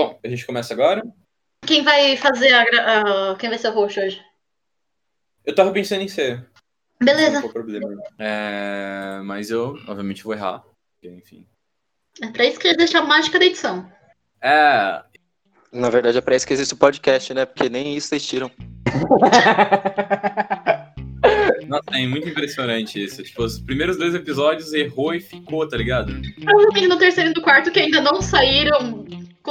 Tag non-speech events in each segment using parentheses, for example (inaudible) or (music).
Bom, a gente começa agora. Quem vai fazer a. a- quem vai ser o host hoje? Eu tava pensando em ser. Beleza. Não foi problema. É, mas eu, obviamente, vou errar. Enfim. É pra isso que eles deixam a mágica da edição. É. Na verdade é pra isso que existe o podcast, né? Porque nem isso vocês tiram. (laughs) Nossa, é muito impressionante isso. Tipo, os primeiros dois episódios errou e ficou, tá ligado? Provavelmente no terceiro e no quarto, que ainda não saíram,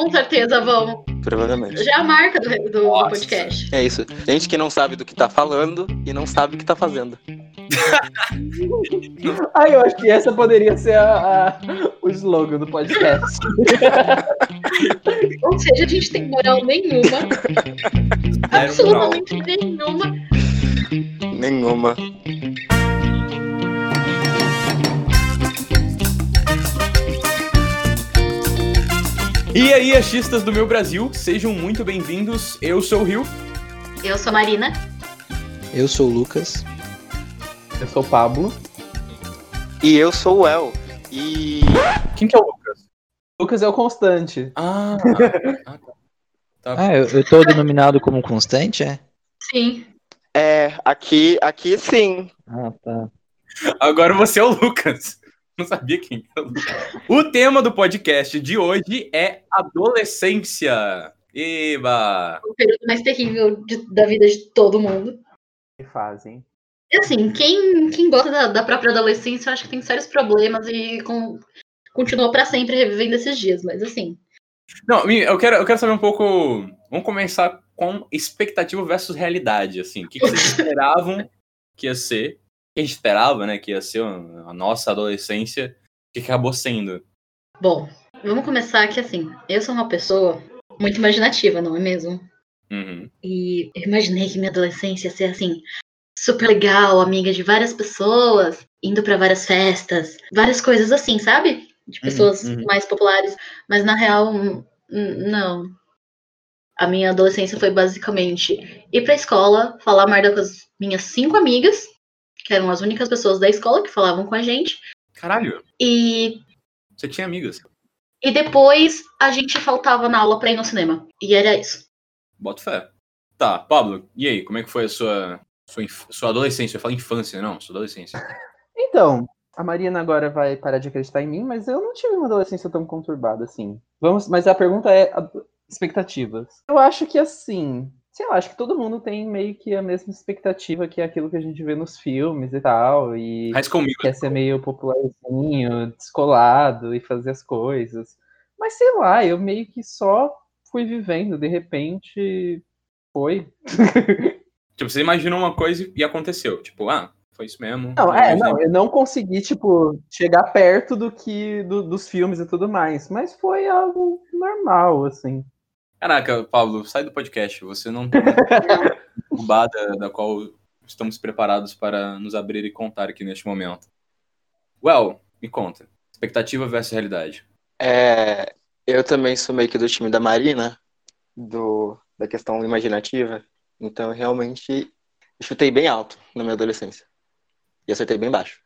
com certeza vão. Provavelmente. Já é a marca do, do- podcast. É isso. Gente que não sabe do que tá falando e não sabe o que tá fazendo. (laughs) Ah, eu acho que essa poderia ser a, a- o slogan do podcast. (laughs) Ou seja, a gente tem moral nenhuma. Moral. absolutamente nenhuma. Nenhuma. E aí, achistas do meu Brasil, sejam muito bem-vindos. Eu sou o Rio. Eu sou a Marina. Eu sou o Lucas. Eu sou o Pablo. E eu sou o El. E. Quem que é o Lucas? Lucas é o Constante. Ah, ah, tá. Tá. Ah, eu, eu tô denominado como constante, é? Sim. É, aqui, aqui sim. Ah, tá. Agora você é o Lucas. Não sabia quem era o Lucas. O tema do podcast de hoje é adolescência. Eba! O período mais terrível de- da vida de todo mundo. Que fazem. E assim, quem, quem gosta da, da própria adolescência, eu acho que tem sérios problemas e com, continua pra sempre revivendo esses dias. Mas assim, Não, eu quero, eu quero saber um pouco. Vamos começar com expectativa versus realidade, assim. O que, que vocês (laughs) esperavam que ia ser? Que a gente esperava, né? Que ia ser a nossa adolescência. Que acabou sendo? bom, vamos começar que assim, eu sou uma pessoa muito imaginativa, não é mesmo? Uhum. E eu imaginei que minha adolescência ia ser assim, super legal, amiga de várias pessoas, indo pra várias festas, várias coisas assim, sabe? De pessoas uhum. mais populares. Mas na real, não. A minha adolescência foi basicamente ir pra escola, falar merda com as minhas cinco amigas, que eram as únicas pessoas da escola que falavam com a gente. Caralho, E, você tinha amigas. e depois a gente faltava na aula pra ir no cinema. E era isso. Bota fé. Tá, Pablo, e aí? Como é que foi a sua, sua, inf- sua adolescência? Eu falo infância, não, sua adolescência. (laughs) Então, a Marina agora vai parar de acreditar em mim, mas eu não tive uma adolescência tão conturbada assim. Vamos, mas a pergunta é a- expectativas. Eu acho que assim, sei lá, acho que todo mundo tem meio que a mesma expectativa que é aquilo que a gente vê nos filmes e tal, e quer ser meio popularzinho, descolado e fazer as coisas. Mas sei lá, eu meio que só fui vivendo, de repente foi. (laughs) Tipo, você imaginou uma coisa e aconteceu. Tipo, ah, foi isso mesmo. Não, é, imaginei. não, eu não consegui, tipo, chegar perto do que do- dos filmes e tudo mais, mas foi algo normal, assim. Caraca, Pablo, sai do podcast. Você não (laughs) tem roubada da qual estamos preparados para nos abrir e contar aqui neste momento. Well, me conta. Expectativa versus realidade. É, eu também sou meio que do time da Marina, do, da questão imaginativa. Então, eu realmente chutei bem alto na minha adolescência. E acertei bem baixo.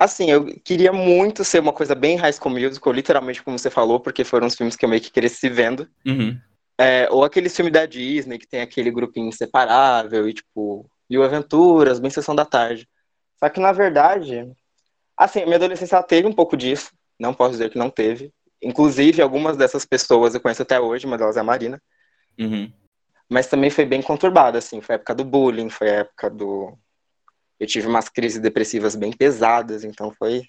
Assim, eu queria muito ser uma coisa bem High School Musical, literalmente como você falou, porque foram os filmes que eu meio que cresci vendo. Uhum. É, ou aqueles filmes da Disney, que tem aquele grupinho inseparável, e tipo, Mil Aventuras, bem Sessão da Tarde. Só que, na verdade, assim, a minha adolescência teve um pouco disso, não posso dizer que não teve. Inclusive, algumas dessas pessoas eu conheço até hoje, uma delas é a Marina. Uhum. Mas também foi bem conturbada, assim, foi a época do bullying, foi a época do... Eu tive umas crises depressivas bem pesadas, então foi,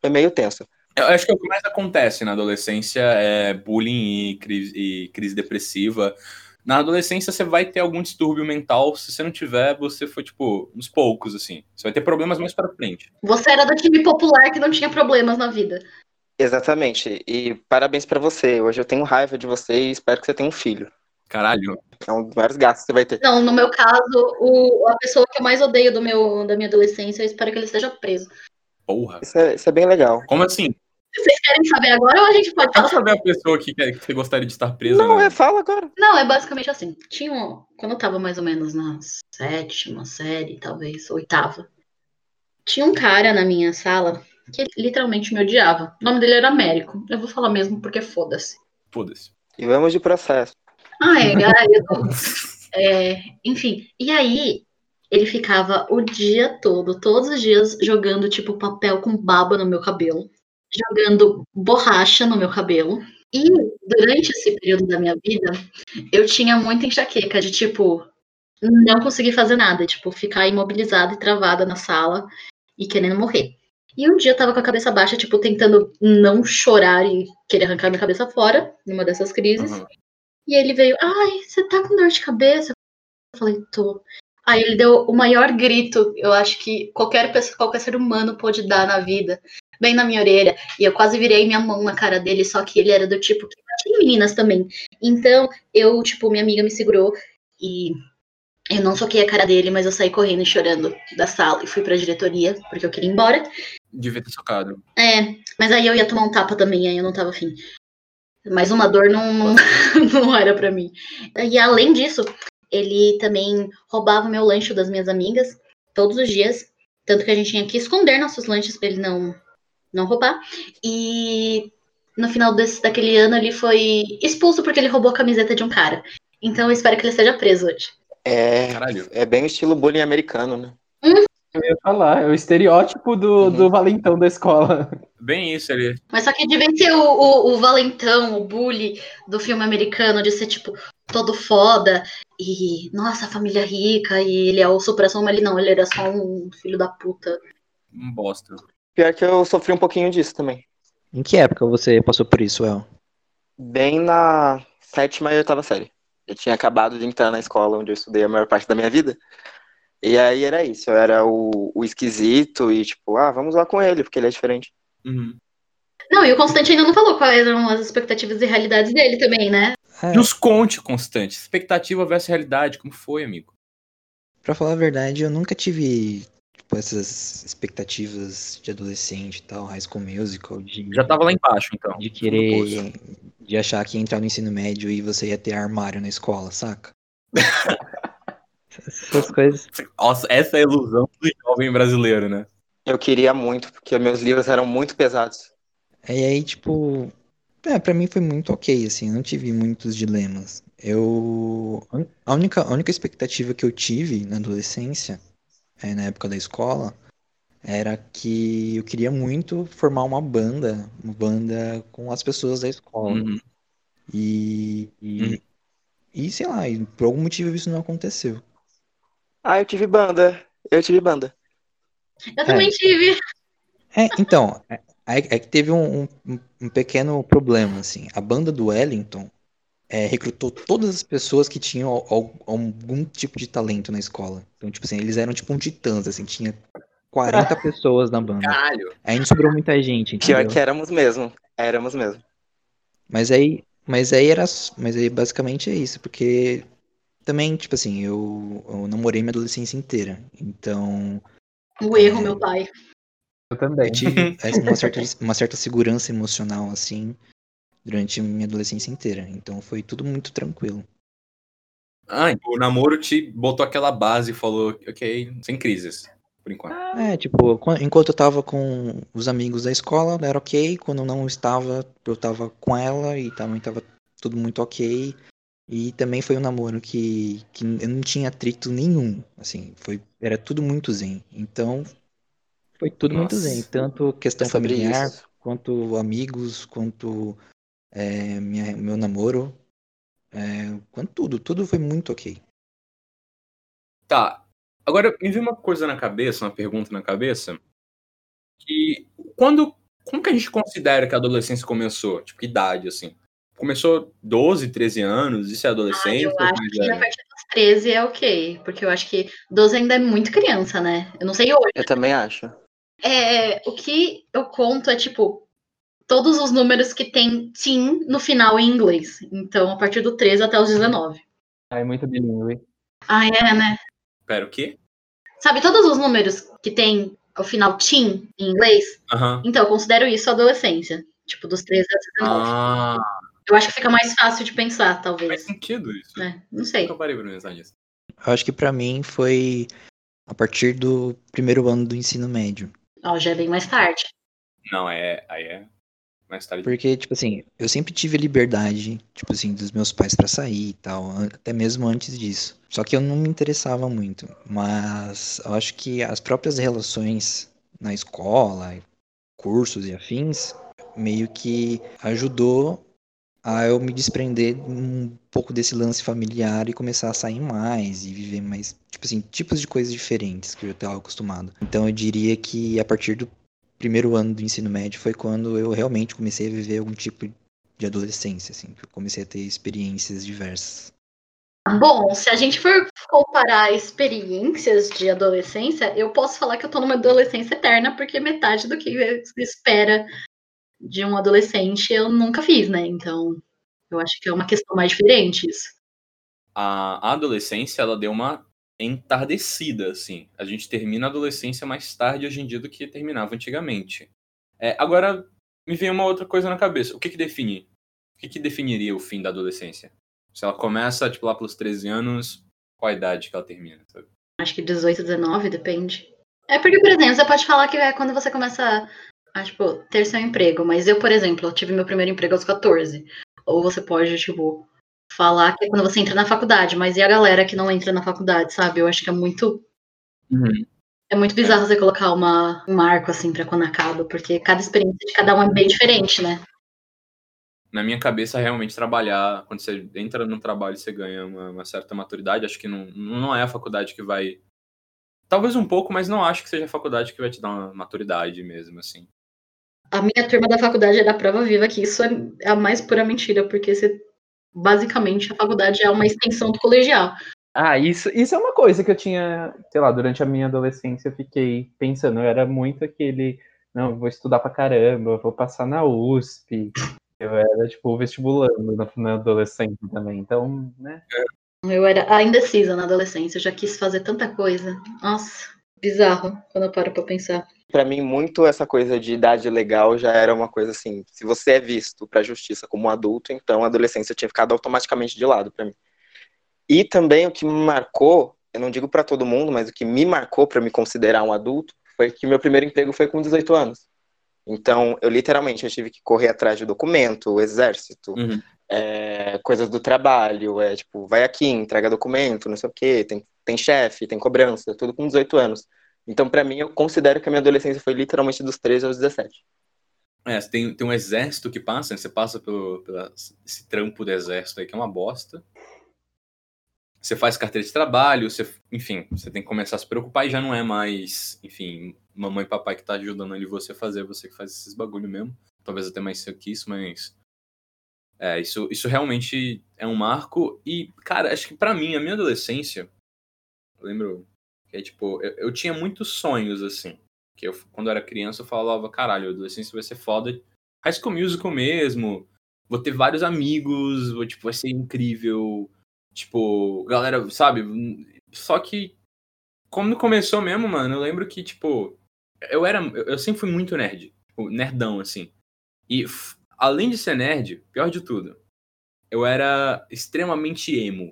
foi meio tenso. Eu acho que o que mais acontece na adolescência é bullying e crise, e crise depressiva. Na adolescência você vai ter algum distúrbio mental. Se você não tiver, você foi, tipo, uns poucos, assim. Você vai ter problemas mais pra frente. Você era do time popular que não tinha problemas na vida. Exatamente, e parabéns pra você. Hoje eu tenho raiva de você e espero que você tenha um filho. Caralho. É um dos maiores gastos que você vai ter. Não, no meu caso, o- a pessoa que eu mais odeio do meu, da minha adolescência, eu espero que ele esteja preso. Porra. Isso é, isso é bem legal. Como assim? Vocês querem saber agora ou a gente pode falar? saber a pessoa que, quer- que você gostaria de estar presa. Não, né? é, fala agora. Não, é basicamente assim. Tinha um, quando eu tava mais ou menos na sétima série, talvez, oitava, tinha um cara na minha sala que literalmente me odiava. O nome dele era Américo. Eu vou falar mesmo porque foda-se. Foda-se. E vamos de processo. Ah, é, é, enfim. E aí, ele ficava o dia todo, todos os dias, jogando, tipo, papel com baba no meu cabelo, jogando borracha no meu cabelo. E durante esse período da minha vida, eu tinha muita enxaqueca de, tipo, não conseguir fazer nada, tipo, ficar imobilizada e travada na sala e querendo morrer. E um dia eu tava com a cabeça baixa, tipo, tentando não chorar e querer arrancar minha cabeça fora, numa dessas crises. Uhum. E ele veio, ai, você tá com dor de cabeça? Eu falei, tô. Aí ele deu o maior grito, eu acho que qualquer pessoa, qualquer ser humano pode dar na vida, bem na minha orelha. E eu quase virei minha mão na cara dele, só que ele era do tipo que em meninas também. Então, eu, tipo, minha amiga me segurou e eu não soquei a cara dele, mas eu saí correndo e chorando da sala e fui pra diretoria, porque eu queria ir embora. Devia ter socado. É, mas aí eu ia tomar um tapa também, aí eu não tava afim. Mas uma dor não, (laughs) não, era pra mim. E além disso, ele também roubava meu lanche das minhas amigas todos os dias. Tanto que a gente tinha que esconder nossos lanches pra ele não, não roubar. E no final desse, daquele ano ele foi expulso porque ele roubou a camiseta de um cara. Então eu espero que ele seja preso hoje. É, Caralho. é bem o estilo bullying americano, né? Eu ia falar, é o estereótipo do, Uhum. do valentão da escola. Bem isso, ele. Mas só que devia ser o, o, o valentão, o bully do filme americano, de ser, tipo, todo foda e, nossa, família rica e ele é o superação, mas ele não, ele era só um filho da puta. Um bosta. Pior que eu sofri um pouquinho disso também. Em que época você passou por isso, El? Bem na sétima e oitava série. Eu tinha acabado de entrar na escola onde eu estudei a maior parte da minha vida. E aí era isso, eu era o, o esquisito e tipo, ah, vamos lá com ele, porque ele é diferente. Uhum. Não, e o Constante ainda não falou quais eram as expectativas e realidades dele também, né? É, Nos conte, Constante. Expectativa versus realidade. Como foi, amigo? pra falar a verdade, eu nunca tive tipo, essas expectativas de adolescente e tal, high school musical, de, Já tava lá embaixo, então. de querer, de achar que ia entrar no ensino médio e você ia ter armário na escola, saca? (laughs) Essas coisas. Nossa, essa é a ilusão do jovem brasileiro, né? Eu queria muito, porque meus livros eram muito pesados. E aí, tipo, é, pra mim foi muito ok, assim, eu não tive muitos dilemas. Eu, a única, a única expectativa que eu tive na adolescência, é, na época da escola, era que eu queria muito formar uma banda, uma banda com as pessoas da escola. Uhum. E, e, Uhum. e sei lá, por algum motivo isso não aconteceu. Ah, eu tive banda. Eu tive banda. Eu também tive. É, então, é, é é que teve um, um, um pequeno problema, assim. A banda do Wellington é, recrutou todas as pessoas que tinham al- al- algum tipo de talento na escola. Então, tipo assim, eles eram tipo um titãs, assim, tinha 40 (laughs) pessoas na banda. Caralho. Aí não sobrou muita gente, Pior entendeu? que éramos mesmo. Éramos mesmo. Mas aí, mas aí era, mas aí basicamente é isso, porque também, tipo assim, eu, eu namorei minha adolescência inteira. Então, O erro, meu pai. Eu também. Eu tive (laughs) uma certa, uma certa segurança emocional, assim, durante a minha adolescência inteira. Então foi tudo muito tranquilo. Ah, então o namoro te botou aquela base e falou, ok, sem crises, por enquanto. É, tipo, quan- enquanto eu tava com os amigos da escola, era ok. Quando eu não estava, eu tava com ela e também tava tudo muito ok. E também foi um namoro que, que eu não tinha atrito nenhum, assim, foi, era tudo muito zen. Então, foi tudo muito Nossa. zen, tanto questão É familiar, isso. quanto amigos, quanto é, minha- meu namoro, é, quanto tudo, tudo foi muito ok. Tá. Agora, me veio uma coisa na cabeça, uma pergunta na cabeça. Que quando. Como que a gente considera que a adolescência começou? Tipo, que idade, assim? Começou 12, 13 anos? Isso é Ah, adolescência? eu acho que a partir dos 13 é ok. Porque eu acho que 12 ainda é muito criança, né? Eu não sei hoje. Eu também acho. É, o que eu conto é, tipo, todos os números que tem teen no final em inglês. Então, a partir do 13 até os 19. É muito bilíngue. Ah, é, né? Pera, o quê? Sabe, todos os números que tem o final teen em inglês? Aham. Então, eu considero isso adolescência. Tipo, dos 13 aos 19. Ah, Eu acho que fica mais fácil de pensar, faz talvez. sentido isso. Né? Não sei. Nunca parei pra pensar nisso. Eu acho que pra mim foi a partir do primeiro ano do ensino médio. Ó, já é bem mais tarde. Não, é. Aí é. mais tarde. Porque, tipo assim, eu sempre tive liberdade, tipo assim, dos meus pais pra sair e tal, até mesmo antes disso. Só que eu não me interessava muito. Mas eu acho que as próprias relações na escola, cursos e afins, meio que ajudou a eu me desprender um pouco desse lance familiar e começar a sair mais e viver mais, tipo assim, tipos de coisas diferentes que eu já estava acostumado. Então eu diria que a partir do primeiro ano do ensino médio foi quando eu realmente comecei a viver algum tipo de adolescência, assim, que eu comecei a ter experiências diversas. Bom, se a gente for comparar experiências de adolescência, eu posso falar que eu tô numa adolescência eterna, porque metade do que espera de um adolescente eu nunca fiz, né? Então, eu acho que é uma questão mais diferente isso. A, adolescência, ela deu uma entardecida, assim. A gente termina a adolescência mais tarde hoje em dia do que terminava antigamente. É, agora, me vem uma outra coisa na cabeça. O que que define? O que que definiria o fim da adolescência? Se ela começa, tipo, lá pelos 13 anos, qual a idade que ela termina, sabe? Acho que 18, 19, depende. É porque, por exemplo, você pode falar que é quando você começa a, tipo, ter seu emprego. Mas eu, por exemplo, eu tive meu primeiro emprego aos 14. Ou você pode, tipo, falar que é quando você entra na faculdade. Mas e a galera que não entra na faculdade, sabe? Eu acho que é muito É muito bizarro você colocar uma, um marco assim pra quando acaba, porque cada experiência de cada um é bem diferente, né? Na minha cabeça, realmente trabalhar, quando você entra no trabalho, você ganha uma, uma certa maturidade. Acho que não, não é a faculdade que vai. Talvez um pouco, mas não acho que seja a faculdade que vai te dar uma maturidade mesmo, assim. A minha turma da faculdade é da prova viva que isso é a mais pura mentira, porque você, basicamente a faculdade é uma extensão do colegial. Ah, isso, isso é uma coisa que eu tinha, sei lá, durante a minha adolescência eu fiquei pensando, eu era muito aquele, não, vou estudar pra caramba, vou passar na USP. Eu era, tipo, vestibulando na, na adolescência também, então, né? Eu era ainda indecisa na adolescência, eu já quis fazer tanta coisa. Nossa, bizarro quando eu paro pra pensar. Pra mim, muito essa coisa de idade legal já era uma coisa assim, se você é visto pra justiça como um adulto, então a adolescência tinha ficado automaticamente de lado pra mim. E também o que me marcou, eu não digo pra todo mundo, mas o que me marcou pra me considerar um adulto foi que meu primeiro emprego foi com 18 anos. Então, eu literalmente eu tive que correr atrás de documento, exército, Uhum. é, coisas do trabalho, é tipo, vai aqui, entrega documento, não sei o quê, tem, tem chefe, tem cobrança, tudo com 18 anos. Então, pra mim, eu considero que a minha adolescência foi literalmente dos 13 aos 17. É, tem, tem um exército que passa, né? você passa pelo, pela, esse trampo do exército aí, que é uma bosta. Você faz carteira de trabalho, você, enfim, você tem que começar a se preocupar e já não é mais, enfim, mamãe e papai que tá ajudando ali você a fazer, você que faz esses bagulho mesmo. Talvez até mais cedo que isso, mas. É, isso, isso realmente é um marco. E, cara, acho que pra mim, a minha adolescência. Eu lembro que é tipo, eu, eu tinha muitos sonhos, assim. Que eu, quando eu era criança, eu falava, caralho, a adolescência vai ser foda. High School Musical mesmo. Vou ter vários amigos, vou, tipo, vai ser incrível. Tipo, galera, sabe? Só que, quando começou mesmo, mano, eu lembro que, tipo, eu era. Eu eu sempre fui muito nerd. Tipo, nerdão, assim. E, além de ser nerd, pior de tudo, eu era extremamente emo.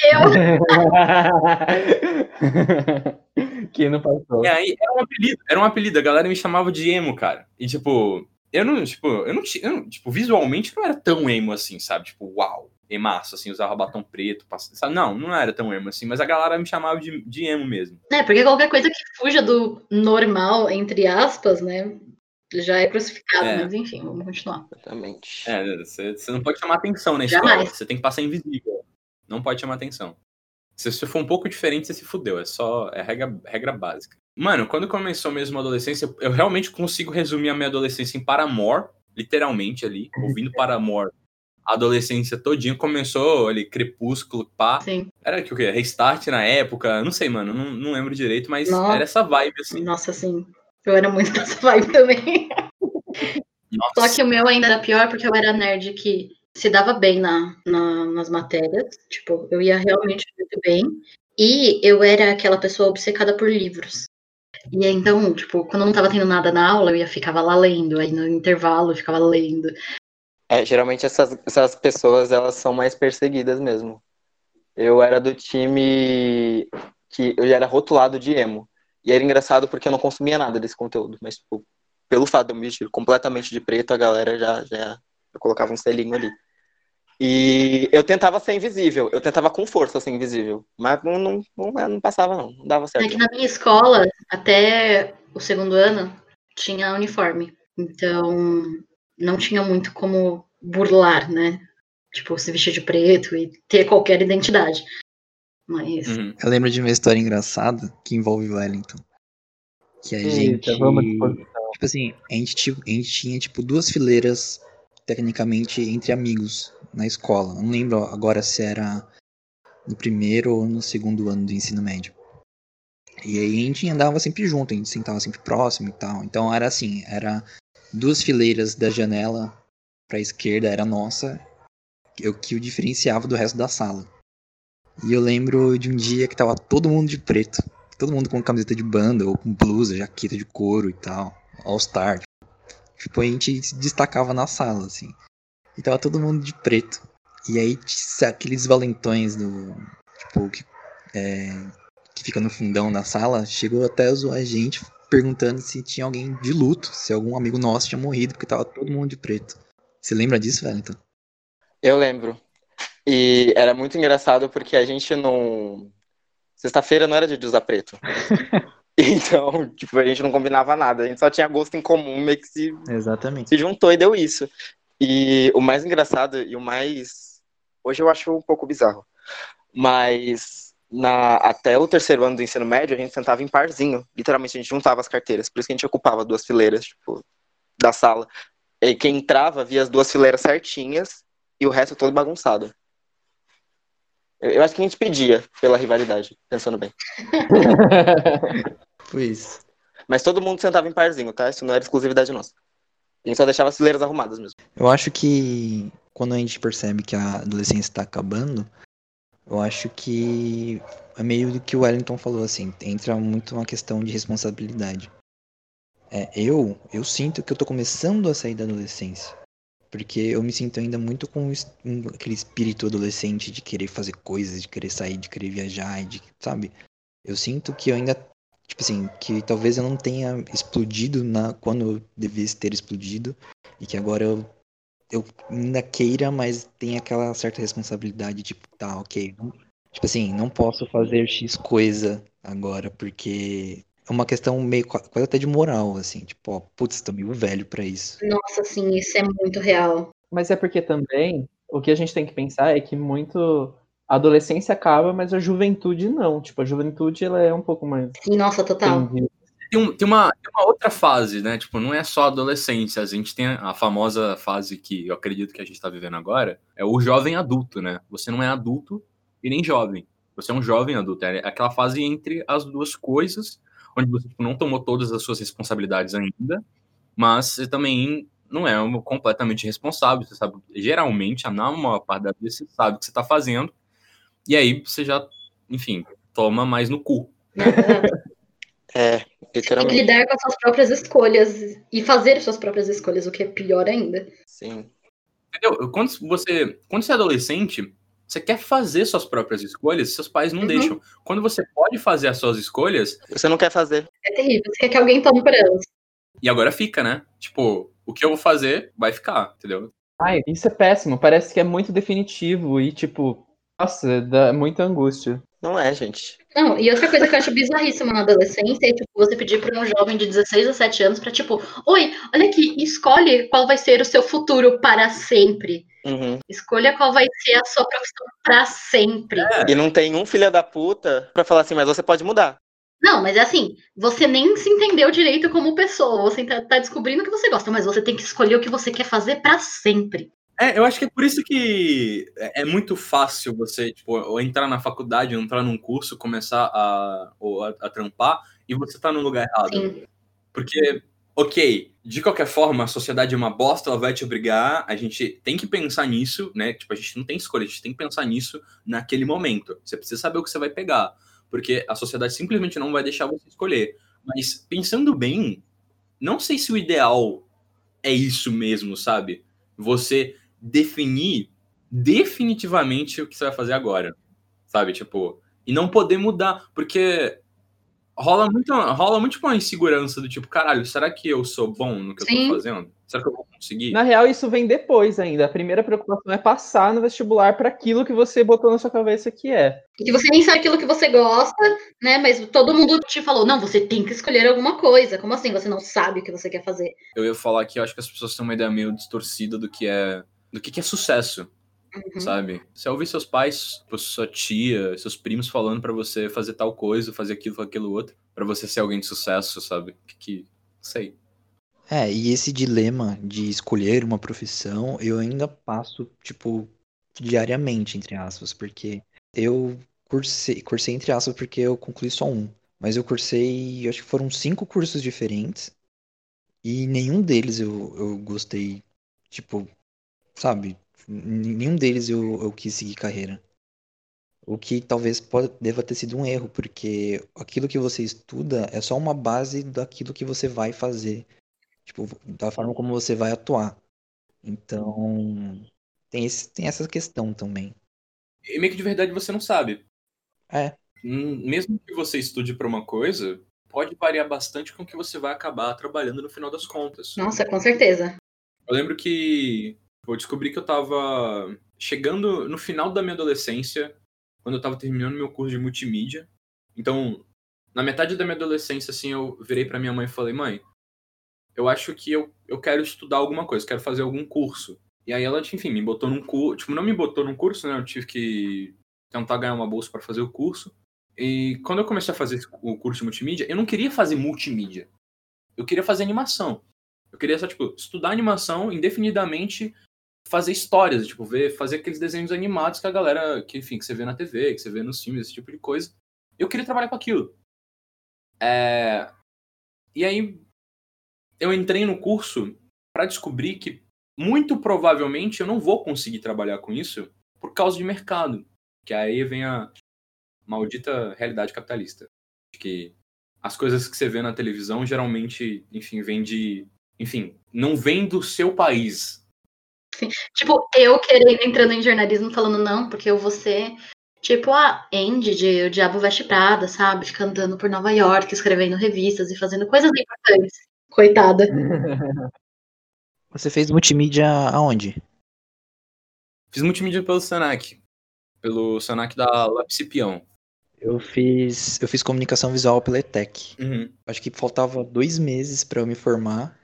Eu, (laughs) (laughs) que não passou. E aí, era um apelido, era um apelido, a galera me chamava de emo, cara. E, tipo, eu não, tipo, eu não tinha, tipo, visualmente não era tão emo assim, sabe? Tipo, uau, emaço, assim, usava batom preto, sabe? Não, não era tão emo assim, mas a galera me chamava de, de emo mesmo. né, porque qualquer coisa que fuja do normal, entre aspas, né, já é crucificado, É. mas enfim, vamos continuar. Exatamente. É, você, você não pode chamar atenção na escola, Jamais. você tem que passar invisível. Não pode chamar atenção. Se você for um pouco diferente, você se fudeu, é só, é regra, regra básica. Mano, quando começou mesmo a adolescência, eu realmente consigo resumir a minha adolescência em Paramore, literalmente ali, ouvindo Paramore. A adolescência todinha começou ali, Crepúsculo, pá. Sim. Era que o quê? Restart na época? Não sei, mano. Não, não lembro direito, mas Nossa. era essa vibe, assim. Nossa, assim, eu era muito (laughs) dessa vibe também. Nossa. Só que o meu ainda era pior porque eu era nerd que se dava bem na, na- nas matérias. Tipo, eu ia realmente muito bem. E eu era aquela pessoa obcecada por livros. E então, tipo, quando eu não tava tendo nada na aula, eu ia ficava lá lendo. Aí no intervalo eu ficava lendo. É, geralmente essas, essas pessoas, elas são mais perseguidas mesmo. Eu era do time que eu já era rotulado de emo. E era engraçado porque eu não consumia nada desse conteúdo, mas, tipo, pelo fato de eu me vestir completamente de preto, a galera já, já colocava um selinho ali. E eu tentava ser invisível, eu tentava com força ser invisível, mas não, não, não, não passava não, não dava certo. É que na minha escola, até o segundo ano, tinha uniforme. Então, não tinha muito como burlar, né? Tipo, se vestir de preto e ter qualquer identidade. Mas. Uhum. Eu lembro de uma história engraçada que envolve Wellington. Que a gente. Eita, vamos de posição. Tipo assim, a gente, a gente tinha, tipo, duas fileiras, tecnicamente, entre amigos na escola. Não lembro agora se era no primeiro ou no segundo ano do ensino médio. E aí a gente andava sempre junto, a gente sentava sempre próximo e tal. Então era assim, era duas fileiras da janela pra esquerda era nossa, o que o diferenciava do resto da sala. E eu lembro de um dia que tava todo mundo de preto. Todo mundo com camiseta de banda, ou com blusa, jaqueta de couro e tal. All Star. Tipo, a gente se destacava na sala, assim. E tava todo mundo de preto. E aí, aqueles valentões do. Tipo, que, é, que fica no fundão da sala, chegou até a zoar a gente, perguntando se tinha alguém de luto, se algum amigo nosso tinha morrido, porque tava todo mundo de preto. Você lembra disso, Wellington? Eu lembro. E era muito engraçado porque a gente não. Sexta-feira não era dia de usar preto. (laughs) Então, tipo, a gente não combinava nada. A gente só tinha gosto em comum, meio que se, Exatamente. se juntou e deu isso. E o mais engraçado e o mais. Hoje eu acho um pouco bizarro. Mas na... até o terceiro ano do ensino médio, a gente sentava em parzinho. Literalmente, a gente juntava as carteiras. Por isso que a gente ocupava duas fileiras, tipo, da sala. E quem entrava via as duas fileiras certinhas e o resto todo bagunçado. Eu, eu acho que a gente pedia pela rivalidade, pensando bem. (laughs) Foi isso. Mas todo mundo sentava em parzinho, tá? Isso não era exclusividade nossa. Gente só deixava as fileiras arrumadas mesmo. Eu acho que quando a gente percebe que a adolescência está acabando, eu acho que é meio do que o Wellington falou, assim, entra muito uma questão de responsabilidade. É, eu, eu sinto que eu tô começando a sair da adolescência. Porque eu me sinto ainda muito com aquele espírito adolescente de querer fazer coisas, de querer sair, de querer viajar, de, sabe? Eu sinto que eu ainda, tipo assim, que talvez eu não tenha explodido na, quando eu devesse ter explodido. E que agora eu eu ainda queira, mas tem aquela certa responsabilidade, tipo, tá, ok. não- tipo assim, não posso fazer X coisa agora, porque é uma questão meio qua- quase até de moral, assim, tipo, ó, putz, tô meio velho pra isso. Nossa, assim, isso é muito real. Mas é porque também o que a gente tem que pensar é que muito a adolescência acaba, mas a juventude não. Tipo, a juventude ela é um pouco mais nossa, total. Tem, um- tem uma, tem uma outra fase, né? Tipo, não é só adolescência. A gente tem a famosa fase que eu acredito que a gente tá vivendo agora, é o jovem adulto, né? Você não é adulto e nem jovem. Você é um jovem adulto. É aquela fase entre as duas coisas, onde você tipo, não tomou todas as suas responsabilidades ainda, mas você também não é um completamente responsável. Você sabe, geralmente, a maior parte das vezes, você sabe o que você tá fazendo, e aí você já, enfim, toma mais no cu. É, Tem que literalmente. lidar com as suas próprias escolhas e fazer as suas próprias escolhas, o que é pior ainda. Sim. Entendeu? Quando você, quando você é adolescente, você quer fazer suas próprias escolhas, seus pais não Uhum. deixam. Quando você pode fazer as suas escolhas, Você não quer fazer. É terrível. Você quer que alguém tome pra elas. e agora fica, né? Tipo, o que eu vou fazer vai ficar, entendeu? Ai, isso é péssimo. Parece que é muito definitivo e, tipo, nossa, dá muita angústia. Não é, gente. Não, e outra coisa que eu acho bizarríssima na adolescência é tipo, você pedir pra um jovem de 16 a 17 anos pra, tipo, oi, olha aqui, escolhe qual vai ser o seu futuro para sempre. Uhum. Escolha qual vai ser a sua profissão pra sempre. E não tem um filho da puta pra falar assim, mas você pode mudar. Não, mas é assim, você nem se entendeu direito como pessoa. Você tá, tá descobrindo o que você gosta, mas você tem que escolher o que você quer fazer pra sempre. É, eu acho que é por isso que é é muito fácil você, tipo, entrar na faculdade, entrar num curso, começar a, ou a, a trampar, e você tá no lugar errado. Sim. Porque, ok, de qualquer forma, a sociedade é uma bosta, ela vai te obrigar, a gente tem que pensar nisso, né? Tipo, a gente não tem escolha, a gente tem que pensar nisso naquele momento. Você precisa saber o que você vai pegar, porque a sociedade simplesmente não vai deixar você escolher. Mas, pensando bem, não sei se o ideal é isso mesmo, sabe? Você definir definitivamente o que você vai fazer agora, sabe? Tipo, e não poder mudar, porque rola muito, rola muito uma insegurança do tipo, caralho, será que eu sou bom no que eu Sim. tô fazendo? Será que eu vou conseguir? Na real, isso vem depois ainda. A primeira preocupação é passar no vestibular para aquilo que você botou na sua cabeça que é. E que você nem sabe aquilo que você gosta, né? Mas todo mundo te falou, não, você tem que escolher alguma coisa. Como assim você não sabe o que você quer fazer? Eu ia falar que eu acho que as pessoas têm uma ideia meio distorcida do que é do que, que é sucesso, Uhum. sabe? Você ouvir seus pais, tipo, sua tia, seus primos falando pra você fazer tal coisa, fazer aquilo, aquilo outro, pra você ser alguém de sucesso, sabe? Que, que sei. É, e esse dilema de escolher uma profissão, eu ainda passo, tipo, diariamente, entre aspas, porque eu cursei, cursei entre aspas porque eu concluí só um, mas eu cursei, acho que foram cinco cursos diferentes, e nenhum deles eu, eu gostei, tipo, sabe, nenhum deles eu, eu quis seguir carreira. O que talvez pode, deva ter sido um erro, porque aquilo que você estuda é só uma base daquilo que você vai fazer tipo, da forma como você vai atuar. Então, tem, esse, tem essa questão também. E meio que de verdade você não sabe. É. Hum, Mesmo que você estude pra uma coisa, pode variar bastante com o que você vai acabar trabalhando no final das contas. Nossa, com certeza. Eu lembro que eu descobri que eu tava chegando no final da minha adolescência, quando eu tava terminando meu curso de multimídia. Então, na metade da minha adolescência, assim, eu virei pra minha mãe e falei, mãe, eu acho que eu, eu quero estudar alguma coisa, quero fazer algum curso. E aí ela, enfim, me botou num curso, tipo, não me botou num curso, né? Eu tive que tentar ganhar uma bolsa pra fazer o curso. E quando eu comecei a fazer o curso de multimídia, eu não queria fazer multimídia. Eu queria fazer animação. Eu queria só, tipo, estudar animação indefinidamente, fazer histórias, tipo, ver, fazer aqueles desenhos animados que a galera, que, enfim, que você vê na TV, que você vê nos filmes, esse tipo de coisa. Eu queria trabalhar com aquilo. É... E aí, eu entrei no curso para descobrir que, muito provavelmente, eu não vou conseguir trabalhar com isso por causa de mercado. Que aí vem a maldita realidade capitalista. Que as coisas que você vê na televisão geralmente, enfim, vem de. Enfim, não vem do seu país. Tipo, eu querendo, entrando em jornalismo, falando, não, porque eu vou ser, tipo, a Andy de O Diabo Veste Prada, sabe? Fica andando por Nova York, escrevendo revistas e fazendo coisas importantes. Coitada. (laughs) Você fez multimídia aonde? Fiz multimídia pelo Senac. Pelo Senac da Lapsipião. Eu fiz, eu fiz comunicação visual pela ETEC. Uhum. Acho que faltava dois meses pra eu me formar.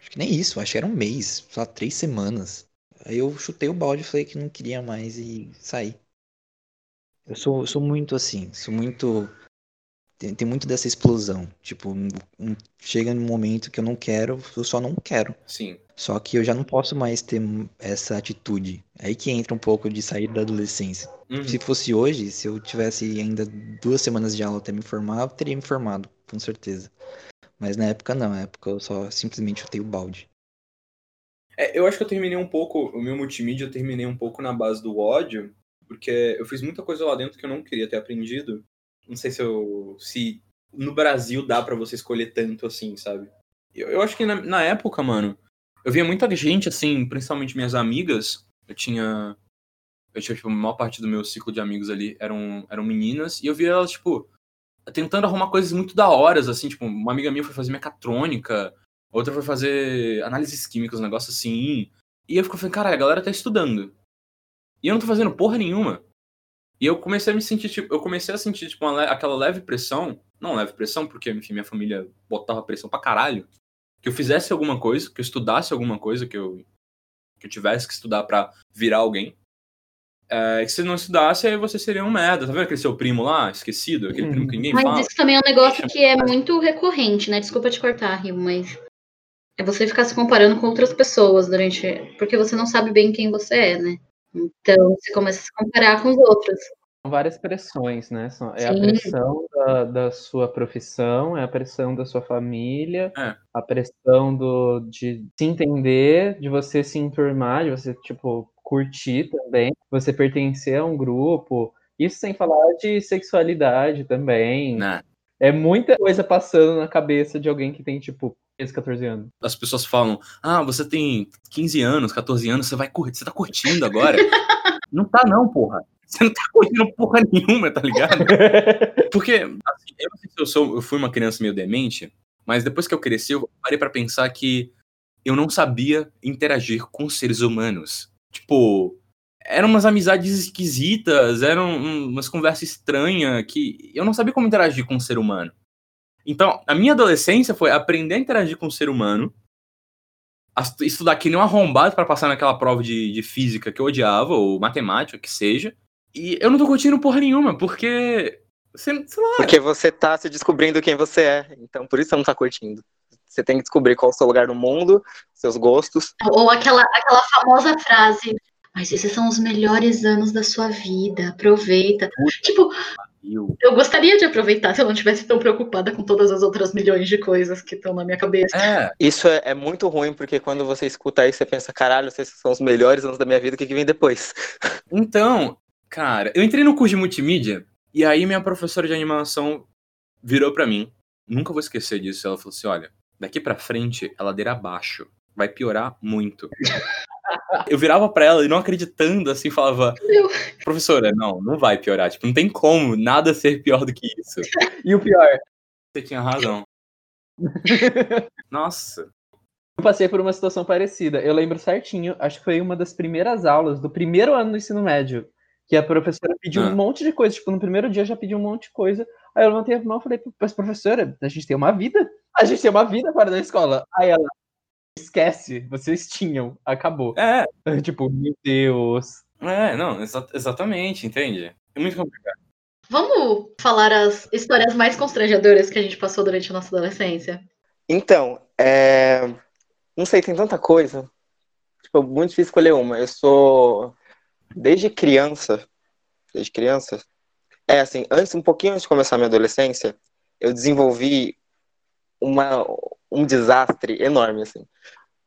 Acho que nem isso, acho que era um mês, sei lá, três semanas. Aí eu chutei o balde e falei que não queria mais e saí. Eu sou, sou muito assim, sou muito. Tem, tem muito dessa explosão. Tipo, um- um- chega num momento que eu não quero, eu só não quero. Sim. Só que eu já não posso mais ter essa atitude. Aí que entra um pouco de sair da adolescência. Uhum. Se fosse hoje, se eu tivesse ainda duas semanas de aula até me formar, eu teria me formado, com certeza. Mas na época não, na época eu só simplesmente chutei o balde. É, eu acho que eu terminei um pouco, o meu multimídia eu terminei um pouco na base do ódio, porque eu fiz muita coisa lá dentro que eu não queria ter aprendido. Não sei se eu. se no Brasil dá pra você escolher tanto assim, sabe? Eu, eu acho que na, na época, mano, eu via muita gente, assim, principalmente minhas amigas. Eu tinha. Eu tinha, tipo, a maior parte do meu ciclo de amigos ali eram, eram meninas, e eu via elas, tipo, tentando arrumar coisas muito da horas, assim, tipo, uma amiga minha foi fazer mecatrônica, outra foi fazer análises químicas, um negócio assim. E eu fico falando, cara, a galera tá estudando. E eu não tô fazendo porra nenhuma. E eu comecei a me sentir, tipo, eu comecei a sentir, tipo, le- aquela leve pressão. Não leve pressão, porque, enfim, minha família botava pressão pra caralho. Que eu fizesse alguma coisa, que eu estudasse alguma coisa, que eu, que eu tivesse que estudar pra virar alguém. É, que se não estudasse, aí você seria um merda. Tá vendo aquele seu primo lá, esquecido? Aquele primo que ninguém Mas fala. isso também é um negócio que é muito recorrente, né? Desculpa te cortar, Rio, mas é você ficar se comparando com outras pessoas durante. Porque você não sabe bem quem você é, né? Então você começa a se comparar com os outros. São várias pressões, né? É a Sim. pressão da, da sua profissão, é a pressão da sua família, É. a pressão do, de se entender, de você se enturmar, de você, tipo, curtir também, você pertencer a um grupo. Isso sem falar de sexualidade também. Né? É muita coisa passando na cabeça de alguém que tem, tipo, 13, 14 anos. As pessoas falam, ah, você tem 15 anos, 14 anos, você vai curtir, você tá curtindo agora. (laughs) não tá não, porra. você não tá curtindo porra nenhuma, tá ligado? (laughs) Porque, assim, eu não sei se eu, sou, eu fui uma criança meio demente, mas depois que eu cresci, eu parei pra pensar que eu não sabia interagir com seres humanos. Tipo, eram umas amizades esquisitas, eram umas conversas estranhas que eu não sabia como interagir com um ser humano. Então, a minha adolescência foi aprender a interagir com o ser humano, estudar que nem um arrombado para passar naquela prova de, de física que eu odiava, ou matemática, que seja. E eu não tô curtindo porra nenhuma, porque. Sei, sei lá. Porque você tá se descobrindo quem você é. Então, por isso você não tá curtindo. Você tem que descobrir qual é o seu lugar no mundo, seus gostos. Ou aquela, aquela famosa frase: Mas esses são os melhores anos da sua vida, aproveita. Tipo, Eu, eu gostaria de aproveitar se eu não tivesse tão preocupada com todas as outras milhões de coisas que estão na minha cabeça. é, Isso é, é muito ruim, porque quando você escuta isso, você pensa, caralho, esses são os melhores anos da minha vida, o que, que vem depois? (laughs) Então, cara, eu entrei no curso de multimídia e aí minha professora de animação virou pra mim. Nunca vou esquecer disso. Ela falou assim: olha, daqui pra frente é ladeira abaixo. Vai piorar muito. Eu virava pra ela e não acreditando, assim, falava: Meu. professora, não, não vai piorar. Tipo, não tem como nada ser pior do que isso. E o pior, Você tinha razão. Nossa. eu passei por uma situação parecida. Eu lembro certinho, acho que foi uma das primeiras aulas do primeiro ano do ensino médio, que a professora pediu Ah. um monte de coisa. Tipo, no primeiro dia já pediu um monte de coisa. Aí eu levantei a mão e falei, mas professora, a gente tem uma vida. A gente tem uma vida fora da escola. Aí ela, esquece, vocês tinham, acabou. É, (laughs) tipo, meu Deus. é, não, exa- exatamente, entende? É muito complicado. Vamos falar as histórias mais constrangedoras que a gente passou durante a nossa adolescência? Então, é... não sei, tem tanta coisa. Tipo, é muito difícil escolher uma. Eu sou, desde criança, desde criança, é assim, antes, um pouquinho antes de começar a minha adolescência, eu desenvolvi uma, um desastre enorme, assim.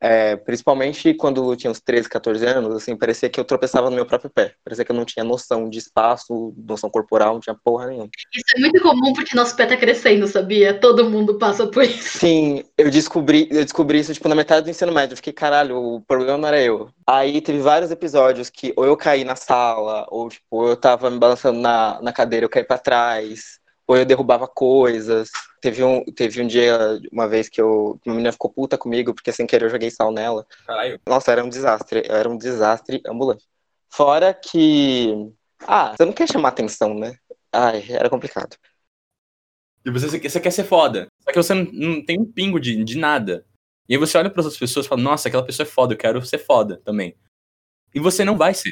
É, principalmente quando eu tinha uns 13, 14 anos, assim, parecia que eu tropeçava no meu próprio pé. Parecia que eu não tinha noção de espaço, noção corporal, não tinha porra nenhuma. Isso é muito comum porque nosso pé tá crescendo, sabia? Todo mundo passa por isso. Sim, eu descobri, eu descobri isso tipo na metade do ensino médio. Eu fiquei, caralho, o problema não era eu. Aí teve vários episódios que ou eu caí na sala, ou tipo, eu tava me balançando na, na cadeira, eu caí pra trás, ou eu derrubava coisas. Teve um, teve um dia, uma vez que eu, uma menina ficou puta comigo porque sem querer eu joguei sal nela. Caralho. Nossa, era um desastre, era um desastre ambulante. Fora que, ah, você não quer chamar atenção, né? Ai, era complicado. E você, você quer ser foda. Só que você não, não tem um pingo de, de nada. E aí você olha para outras pessoas e fala, nossa, aquela pessoa é foda, eu quero ser foda também. E você não vai ser.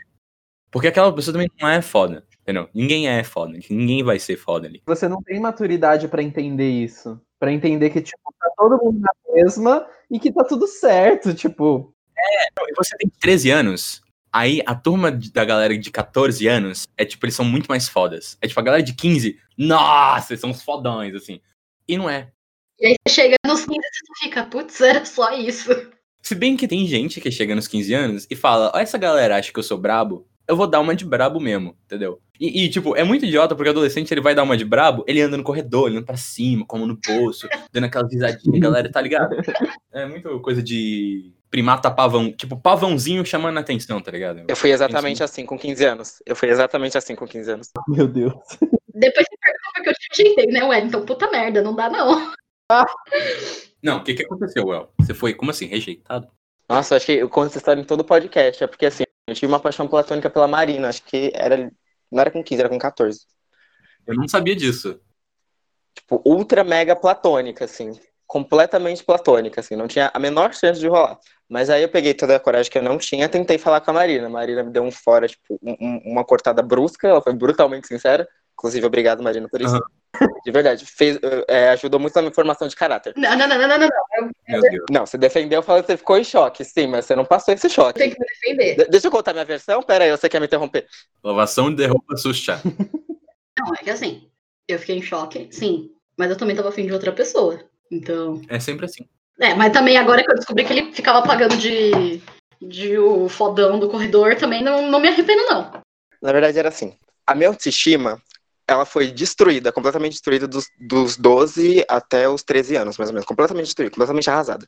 Porque aquela pessoa também não é foda. Entendeu? Ninguém é foda. Ninguém vai ser foda ali. Você não tem maturidade pra entender isso. Pra entender que, tipo, tá todo mundo na mesma e que tá tudo certo, tipo. E você tem 13 anos, aí a turma da galera de 14 anos é tipo, eles são muito mais fodas. É tipo, a galera de 15, nossa, eles são uns fodões, assim. E não é. E aí você chega nos 15 e você fica, putz, era só isso. Se bem que tem gente que chega nos 15 anos e fala, ó, essa galera acha que eu sou brabo, eu vou dar uma de brabo mesmo, entendeu? E, e, tipo, é muito idiota porque o adolescente ele vai dar uma de brabo, ele anda no corredor, olhando pra cima, como no poço, (laughs) dando aquelas risadinhas, galera, tá ligado? É muito coisa de primata pavão, tipo, pavãozinho chamando a atenção, tá ligado? Eu fui exatamente assim com 15 anos. Eu fui exatamente assim com 15 anos. (laughs) Meu Deus. Depois você pergunta porque eu te rejeitei, né, Wellington? Puta merda, não dá não. (laughs) Não, o que que aconteceu, Well? Você foi, como assim, rejeitado? Nossa, eu acho que eu conto essa história em todo podcast. É porque assim, eu tive uma paixão platônica pela Marina. Acho que era. Não era com 15, era com 14. Eu não sabia disso. Tipo, ultra mega platônica, assim. Completamente platônica, assim. Não tinha a menor chance de rolar. Mas aí eu peguei toda a coragem que eu não tinha tentei falar com a Marina. A Marina me deu um fora, tipo, um- um- uma cortada brusca. Ela foi brutalmente sincera. Inclusive, obrigado, Marina, por isso. De verdade. Fez, é, ajudou muito na minha formação de caráter. Não, não, não, não, não, não. não. Você defendeu falando que você ficou em choque, sim, mas você não passou esse choque. Tem que me defender. De- deixa eu contar minha versão? Pera aí, você quer me interromper? Lavação de roupa suja. (laughs) Não, é que assim, eu fiquei em choque, sim. Mas eu também tava afim de outra pessoa. Então. É sempre assim. É, mas também agora que eu descobri que ele ficava pagando de, de o fodão do corredor, também não, não me arrependo, não. Na verdade, era assim. A minha autoestima, ela foi destruída, completamente destruída dos, dos 12 até os 13 anos, mais ou menos. Completamente destruída, completamente arrasada.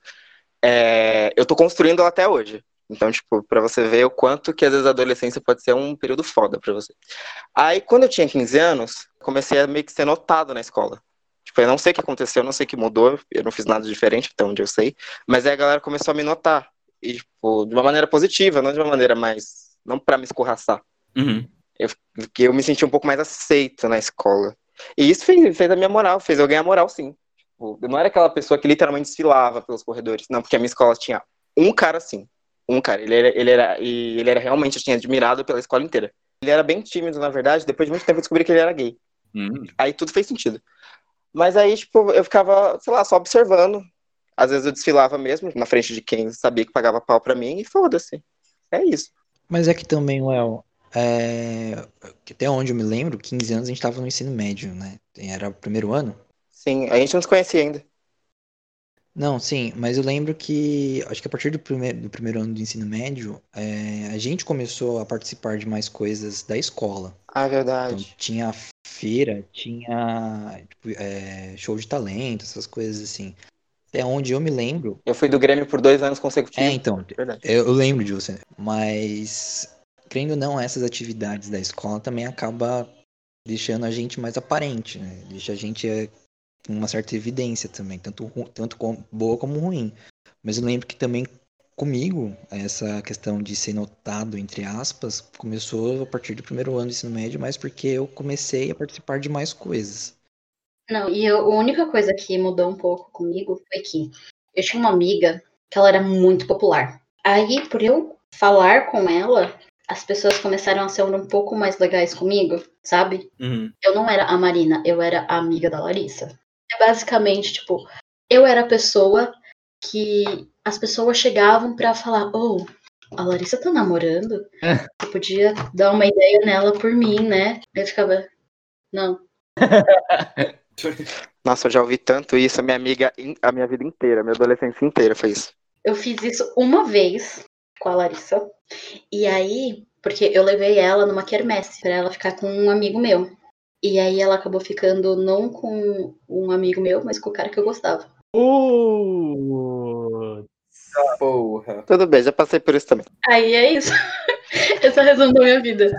É, eu tô construindo ela até hoje. Então, tipo, pra você ver o quanto que às vezes a adolescência pode ser um período foda pra você. Aí, quando eu tinha 15 anos, comecei a meio que ser notado na escola. Tipo, eu não sei o que aconteceu, eu não sei o que mudou, eu não fiz nada diferente, até onde eu sei. Mas aí a galera começou a me notar. E, tipo, de uma maneira positiva, não de uma maneira mais. Não pra me escorraçar. Uhum. Porque eu me senti um pouco mais aceito na escola. E isso fez, fez a minha moral, fez eu ganhar moral, sim. Tipo, eu não era aquela pessoa que literalmente desfilava pelos corredores. Não, porque a minha escola tinha um cara assim. Um cara. Ele era, ele era, e ele era realmente, eu tinha admirado pela escola inteira. Ele era bem tímido, na verdade. Depois de muito tempo eu descobri que ele era gay. Hum. Aí tudo fez sentido. Mas aí, tipo, eu ficava, sei lá, só observando. Às vezes eu desfilava mesmo, na frente de quem sabia que pagava pau pra mim, e foda-se. É isso. Mas é que também, Léo, é... até onde eu me lembro, 15 anos a gente tava no ensino médio, né? Era o primeiro ano? Sim, a gente não se conhecia ainda. Não, sim, mas eu lembro que acho que a partir do primeiro, do primeiro ano do ensino médio, é, a gente começou a participar de mais coisas da escola. Ah, Então verdade. tinha feira, tinha tipo, é, show de talento, essas coisas assim. Até onde eu me lembro. Eu fui do Grêmio por dois anos consecutivos. É, então, Verdade. eu, eu lembro de você. Mas, crendo ou não, essas atividades da escola também acaba deixando a gente mais aparente, né? Deixa a gente é, com uma certa evidência também, tanto, tanto com- boa como ruim. Mas eu lembro que também comigo, essa questão de ser notado, entre aspas, começou a partir do primeiro ano do ensino médio, mas porque eu comecei a participar de mais coisas. Não, e eu- a única coisa que mudou um pouco comigo foi que eu tinha uma amiga que ela era muito popular. Aí, por eu falar com ela, as pessoas começaram a ser um pouco mais legais comigo, sabe? Uhum. Eu não era a Marina, eu era a amiga da Larissa. É basicamente, tipo, eu era a pessoa que as pessoas chegavam pra falar, oh, a Larissa tá namorando? (laughs) Você podia dar uma ideia nela por mim, né? Eu ficava, não. (laughs) Nossa, eu já ouvi tanto isso, a minha amiga, a minha vida inteira, a minha adolescência inteira foi isso. Eu fiz isso uma vez com a Larissa. E aí, porque eu levei ela numa quermesse pra ela ficar com um amigo meu. E aí ela acabou ficando não com um amigo meu, mas com o cara que eu gostava. Uh, Porra. Tudo bem, já passei por isso também. Aí é isso. (laughs) Esse é resumo da minha vida.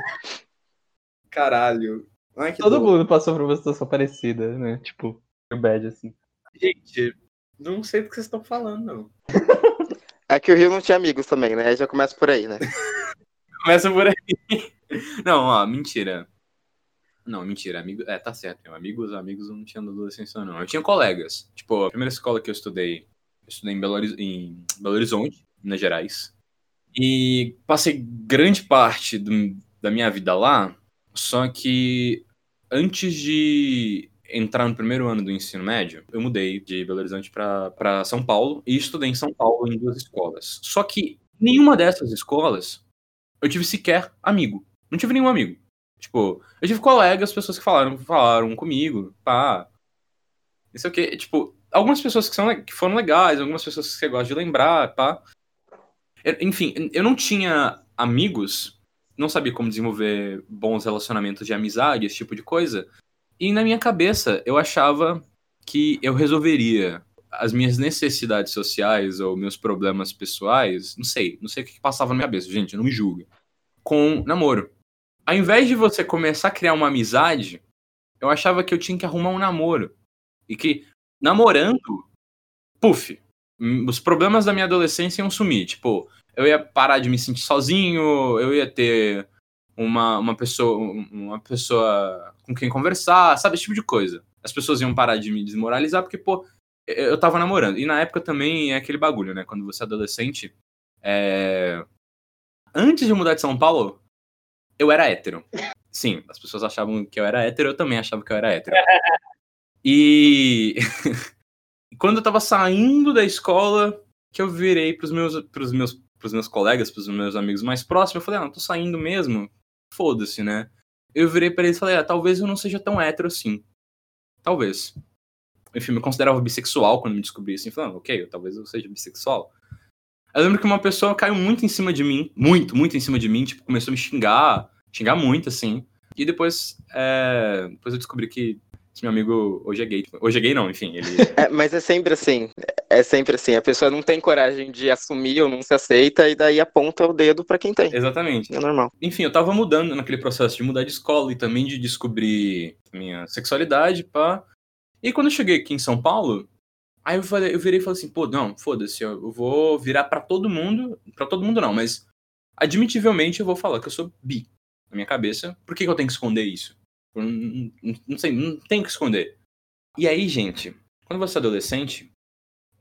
Caralho. Ai, todo dor. mundo passou por uma situação parecida, né? Tipo, bad, assim. Gente, não sei do que vocês estão falando, não. (laughs) É que o Rio não tinha amigos também, né? Já começa por aí, né? (laughs) Começa por aí. Não, ó, mentira. Não, mentira. Amigo... É, tá certo. meu. Amigos, amigos eu não tinha na adolescência, não. Eu tinha colegas. Tipo, a primeira escola que eu estudei, eu estudei em Belo, Horiz- em Belo Horizonte, Minas Gerais. E passei grande parte do- da minha vida lá, só que antes de entrar no primeiro ano do ensino médio, eu mudei de Belo Horizonte pra São Paulo e estudei em São Paulo em duas escolas. Só que nenhuma dessas escolas eu tive sequer amigo. Não tive nenhum amigo. Tipo, eu tive colegas, pessoas que falaram, falaram comigo, pá. Isso aqui, tipo, algumas pessoas que, são, que foram legais, algumas pessoas que você gosta de lembrar, pá. Eu- enfim, eu não tinha amigos, não sabia como desenvolver bons relacionamentos de amizade, esse tipo de coisa. E na minha cabeça, eu achava que eu resolveria as minhas necessidades sociais ou meus problemas pessoais, não sei, não sei o que passava na minha cabeça, gente, não me julga, com namoro. Ao invés de você começar a criar uma amizade, eu achava que eu tinha que arrumar um namoro. E que, namorando, puf, hum, os problemas da minha adolescência iam sumir. Tipo, eu ia parar de me sentir sozinho, eu ia ter uma, uma pessoa uma pessoa com quem conversar, sabe? Esse tipo de coisa. As pessoas iam parar de me desmoralizar porque, pô, eu tava namorando. E na época também é aquele bagulho, né? Quando você é adolescente. é, Antes de mudar de São Paulo, eu era hétero. (laughs) Sim, as pessoas achavam que eu era hétero, eu também achava que eu era hétero. (laughs) E (laughs) quando eu tava saindo da escola, que eu virei pros meus, pros meus, pros meus colegas, pros meus amigos mais próximos, eu falei, ah, não tô saindo mesmo. Foda-se, né? Eu virei pra eles e falei, ah, talvez eu não seja tão hétero assim. Talvez. Enfim, me considerava bissexual quando me descobri assim, falando, ok, talvez eu seja bissexual. Eu lembro que uma pessoa caiu muito em cima de mim, muito, muito em cima de mim, tipo, começou a me xingar, xingar muito, assim. E depois, é, depois eu descobri que Esse meu amigo hoje é gay. Hoje é gay não, enfim, ele... (laughs) É, mas é sempre assim. É sempre assim. A pessoa não tem coragem de assumir ou não se aceita e daí aponta o dedo pra quem tem. Exatamente. É normal. Enfim, eu tava mudando naquele processo de mudar de escola e também de descobrir minha sexualidade, pá. E quando eu cheguei aqui em São Paulo, aí eu, falei, eu virei e falei assim, pô, não, foda-se, eu vou virar pra todo mundo. Pra todo mundo não, mas admitivelmente eu vou falar que eu sou bi na minha cabeça. Por que, que eu tenho que esconder isso? Não, não- não sei, não tenho que esconder. E aí, gente, quando você é adolescente,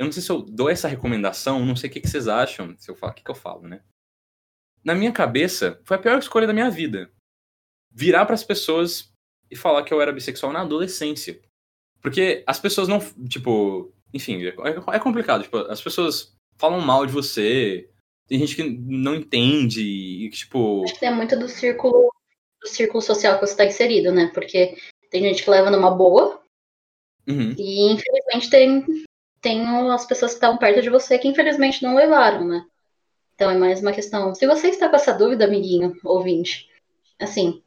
eu não sei se eu dou essa recomendação, não sei o que, que vocês acham, se eu falo, o que, que eu falo, né? Na minha cabeça, foi a pior escolha da minha vida. Virar pras pessoas e falar que eu era bissexual na adolescência. Porque as pessoas não, tipo, enfim, é, é complicado. Tipo, as pessoas falam mal de você, tem gente que não entende, e que, tipo, Acho que é muito do círculo, do círculo social que você está inserido, né? Porque tem gente que leva numa boa uhum, e infelizmente tem, tem as pessoas que estavam perto de você que infelizmente não levaram, né? Então é mais uma questão. Se você está com essa dúvida, amiguinho, ouvinte, assim,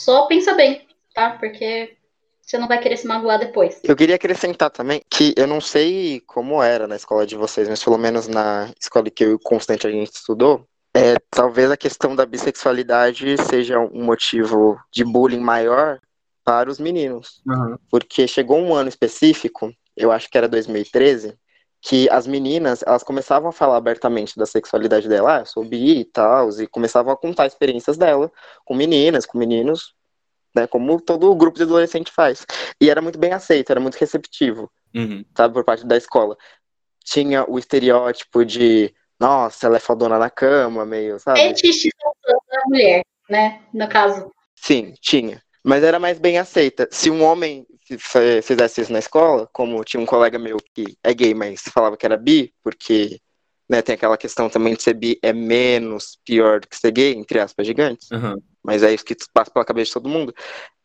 só pensa bem, tá? Porque você não vai querer se magoar depois. Eu queria acrescentar também que eu não sei como era na escola de vocês, mas pelo menos na escola que eu e o Constante a gente estudou, é, talvez a questão da bissexualidade seja um motivo de bullying maior para os meninos. uhum, Porque chegou um ano específico, eu acho que era 2013, que as meninas, elas começavam a falar abertamente da sexualidade dela, ah, eu sou bi e tal, e começavam a contar experiências dela com meninas, com meninos, né, como todo grupo de adolescente faz. E era muito bem aceito, era muito receptivo, uhum. sabe, por parte da escola. Tinha o estereótipo de, nossa, ela é fodona na cama, meio, sabe? Fetichização da mulher, né? No caso. Sim, tinha. Mas era mais bem aceita. Se um homem fizesse isso na escola, como tinha um colega meu que é gay, mas falava que era bi, porque né, tem aquela questão também de ser bi é menos pior do que ser gay, entre aspas, gigantes. Uhum. Mas é isso que passa pela cabeça de todo mundo.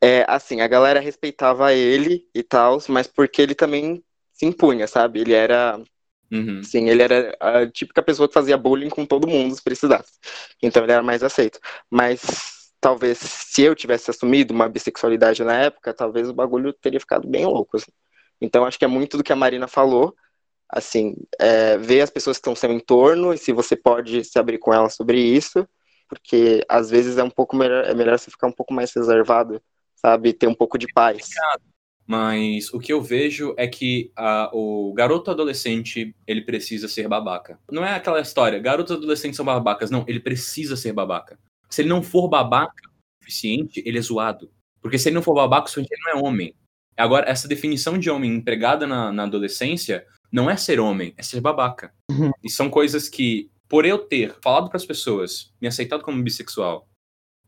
É assim, a galera respeitava ele e tal, mas porque ele também se impunha, sabe? Ele era Uhum. Sim, ele era a típica pessoa que fazia bullying com todo mundo se precisasse. Então ele era mais aceito. Mas talvez se eu tivesse assumido uma bissexualidade na época, talvez o bagulho teria ficado bem louco. assim. Então acho que é muito do que a Marina falou. Assim, é, ver as pessoas que estão seu entorno e se você pode se abrir com elas sobre isso, porque às vezes é um pouco melhor, é melhor você ficar um pouco mais reservado, sabe? Ter um pouco de paz. Mas o que eu vejo é que ah, o garoto adolescente, ele precisa ser babaca. Não é aquela história, garotos adolescentes são babacas. Não, ele precisa ser babaca. Se ele não for babaca o suficiente, ele é zoado. Porque se ele não for babaca o suficiente, ele não é homem. Agora, essa definição de homem empregada na, na adolescência não é ser homem, é ser babaca. E são coisas que, por eu ter falado para as pessoas, me aceitado como bissexual,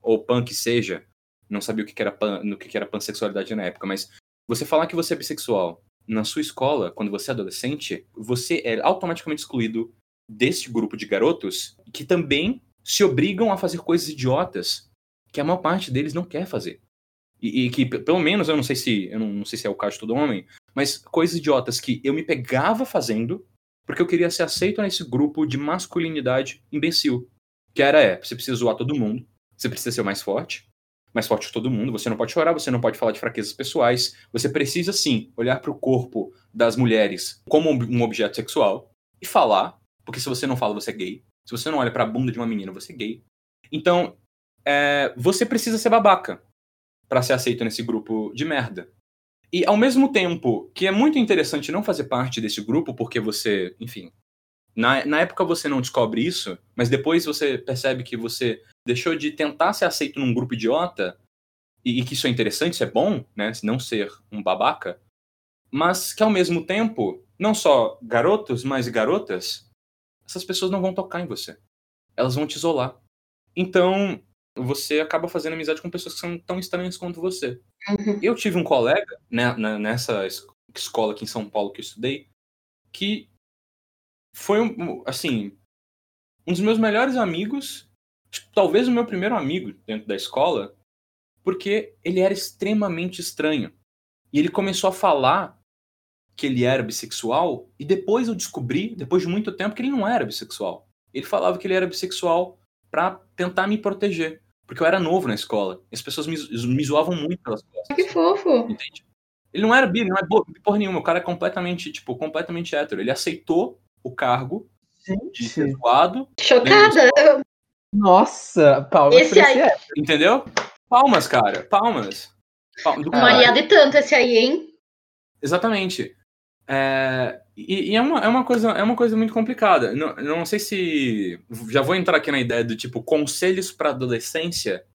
ou pan que seja, não sabia o que que era pan, no que que era pansexualidade na época, mas você falar que você é bissexual na sua escola, quando você é adolescente, você é automaticamente excluído deste grupo de garotos que também se obrigam a fazer coisas idiotas que a maior parte deles não quer fazer. E, e que, pelo menos, eu não sei se eu não, não sei se é o caso de todo homem, mas coisas idiotas que eu me pegava fazendo porque eu queria ser aceito nesse grupo de masculinidade imbecil. Que era, é, você precisa zoar todo mundo, você precisa ser o mais forte, mais forte de todo mundo, você não pode chorar, você não pode falar de fraquezas pessoais, você precisa sim olhar para o corpo das mulheres como um objeto sexual e falar, porque se você não fala, você é gay. Se você não olha para a bunda de uma menina, você é gay. Então, é, você precisa ser babaca para ser aceito nesse grupo de merda. E ao mesmo tempo que é muito interessante não fazer parte desse grupo, porque você, enfim, na, na época você não descobre isso, mas depois você percebe que você deixou de tentar ser aceito num grupo idiota, e, e que isso é interessante, isso é bom, né? Não ser um babaca, mas que ao mesmo tempo, não só garotos, mas garotas, essas pessoas não vão tocar em você. Elas vão te isolar. Então, você acaba fazendo amizade com pessoas que são tão estranhas quanto você. Uhum. Eu tive um colega, né, nessa es- escola aqui em São Paulo que eu estudei, que foi, um, assim, um dos meus melhores amigos, talvez o meu primeiro amigo dentro da escola, porque ele era extremamente estranho. E ele começou a falar que ele era bissexual, e depois eu descobri, depois de muito tempo, que ele não era bissexual. Ele falava que ele era bissexual pra tentar me proteger, porque eu era novo na escola. E as pessoas me, me zoavam muito pelas costas. Que fofo. Entende? Ele não era bi, não é bo- porra nenhuma. O cara é completamente, tipo, completamente hétero. Ele aceitou o cargo de ser Gente, zoado, Chocada. nossa, palmas Esse pra aí- esse entendeu? Palmas, cara. Palmas. Pal- do caralho. Malhado e tanto esse aí, hein? Exatamente. É, e e é, uma, é, uma coisa, é uma coisa muito complicada. Não, não sei se. Já vou entrar aqui na ideia do tipo conselhos para adolescência.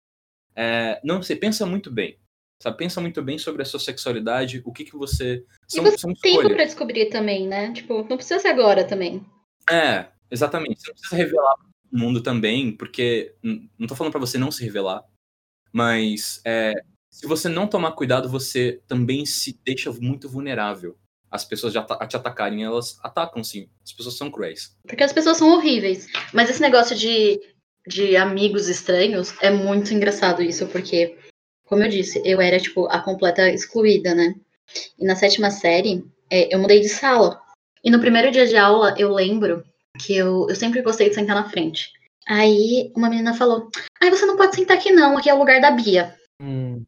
É, não sei, pensa muito bem. Sabe? Pensa muito bem sobre a sua sexualidade, o que, que você. São, você são Tempo escolhas. pra descobrir também, né? Tipo, não precisa ser agora também. É, exatamente. Você não precisa revelar pro mundo também, porque. n- Não tô falando pra você não se revelar, mas é, se você não tomar cuidado, você também se deixa muito vulnerável. As pessoas já ata- te atacarem, elas atacam sim. As pessoas são cruéis. Porque as pessoas são horríveis. Mas esse negócio de, de amigos estranhos é muito engraçado isso, porque, como eu disse, eu era, tipo, a completa excluída, né? E na sétima série, é, eu mudei de sala. E no primeiro dia de aula, eu lembro que eu, eu sempre gostei de sentar na frente. Aí uma menina falou: Ai, você não pode sentar aqui não, aqui é o lugar da Bia. Hum,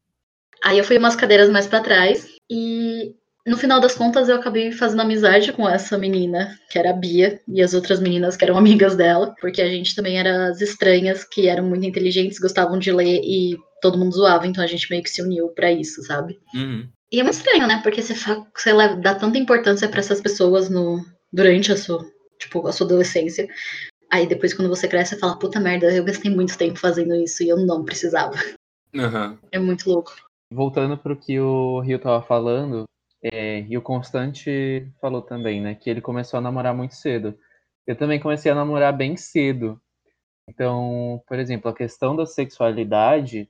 Aí eu fui umas cadeiras mais pra trás e no final das contas eu acabei fazendo amizade com essa menina, que era a Bia, e as outras meninas que eram amigas dela, porque a gente também era as estranhas, que eram muito inteligentes, gostavam de ler e todo mundo zoava, então a gente meio que se uniu pra isso, sabe? Uhum. E é muito estranho, né? Porque você, fa- você dá tanta importância pra essas pessoas no durante a sua, tipo, a sua adolescência. Aí depois quando você cresce, você fala, puta merda, eu gastei muito tempo fazendo isso e eu não precisava. Aham. É muito louco. voltando pro que o Rio tava falando, é, e o Constante falou também, né? Que ele começou a namorar muito cedo. Eu também comecei a namorar bem cedo. Então, por exemplo, a questão da sexualidade,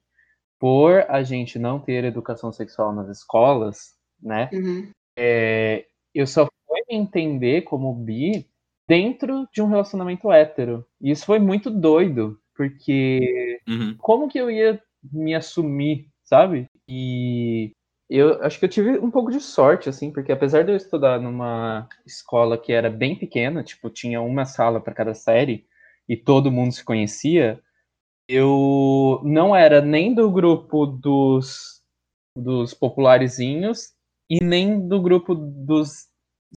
por a gente não ter educação sexual nas escolas, né? Uhum. é, eu só fui me entender como bi dentro de um relacionamento hétero. E isso foi muito doido, porque Uhum. como que eu ia me assumir, sabe? E eu acho que eu tive um pouco de sorte, assim, porque apesar de eu estudar numa escola que era bem pequena, tipo, tinha uma sala para cada série e todo mundo se conhecia, eu não era nem do grupo dos, dos popularizinhos e nem do grupo dos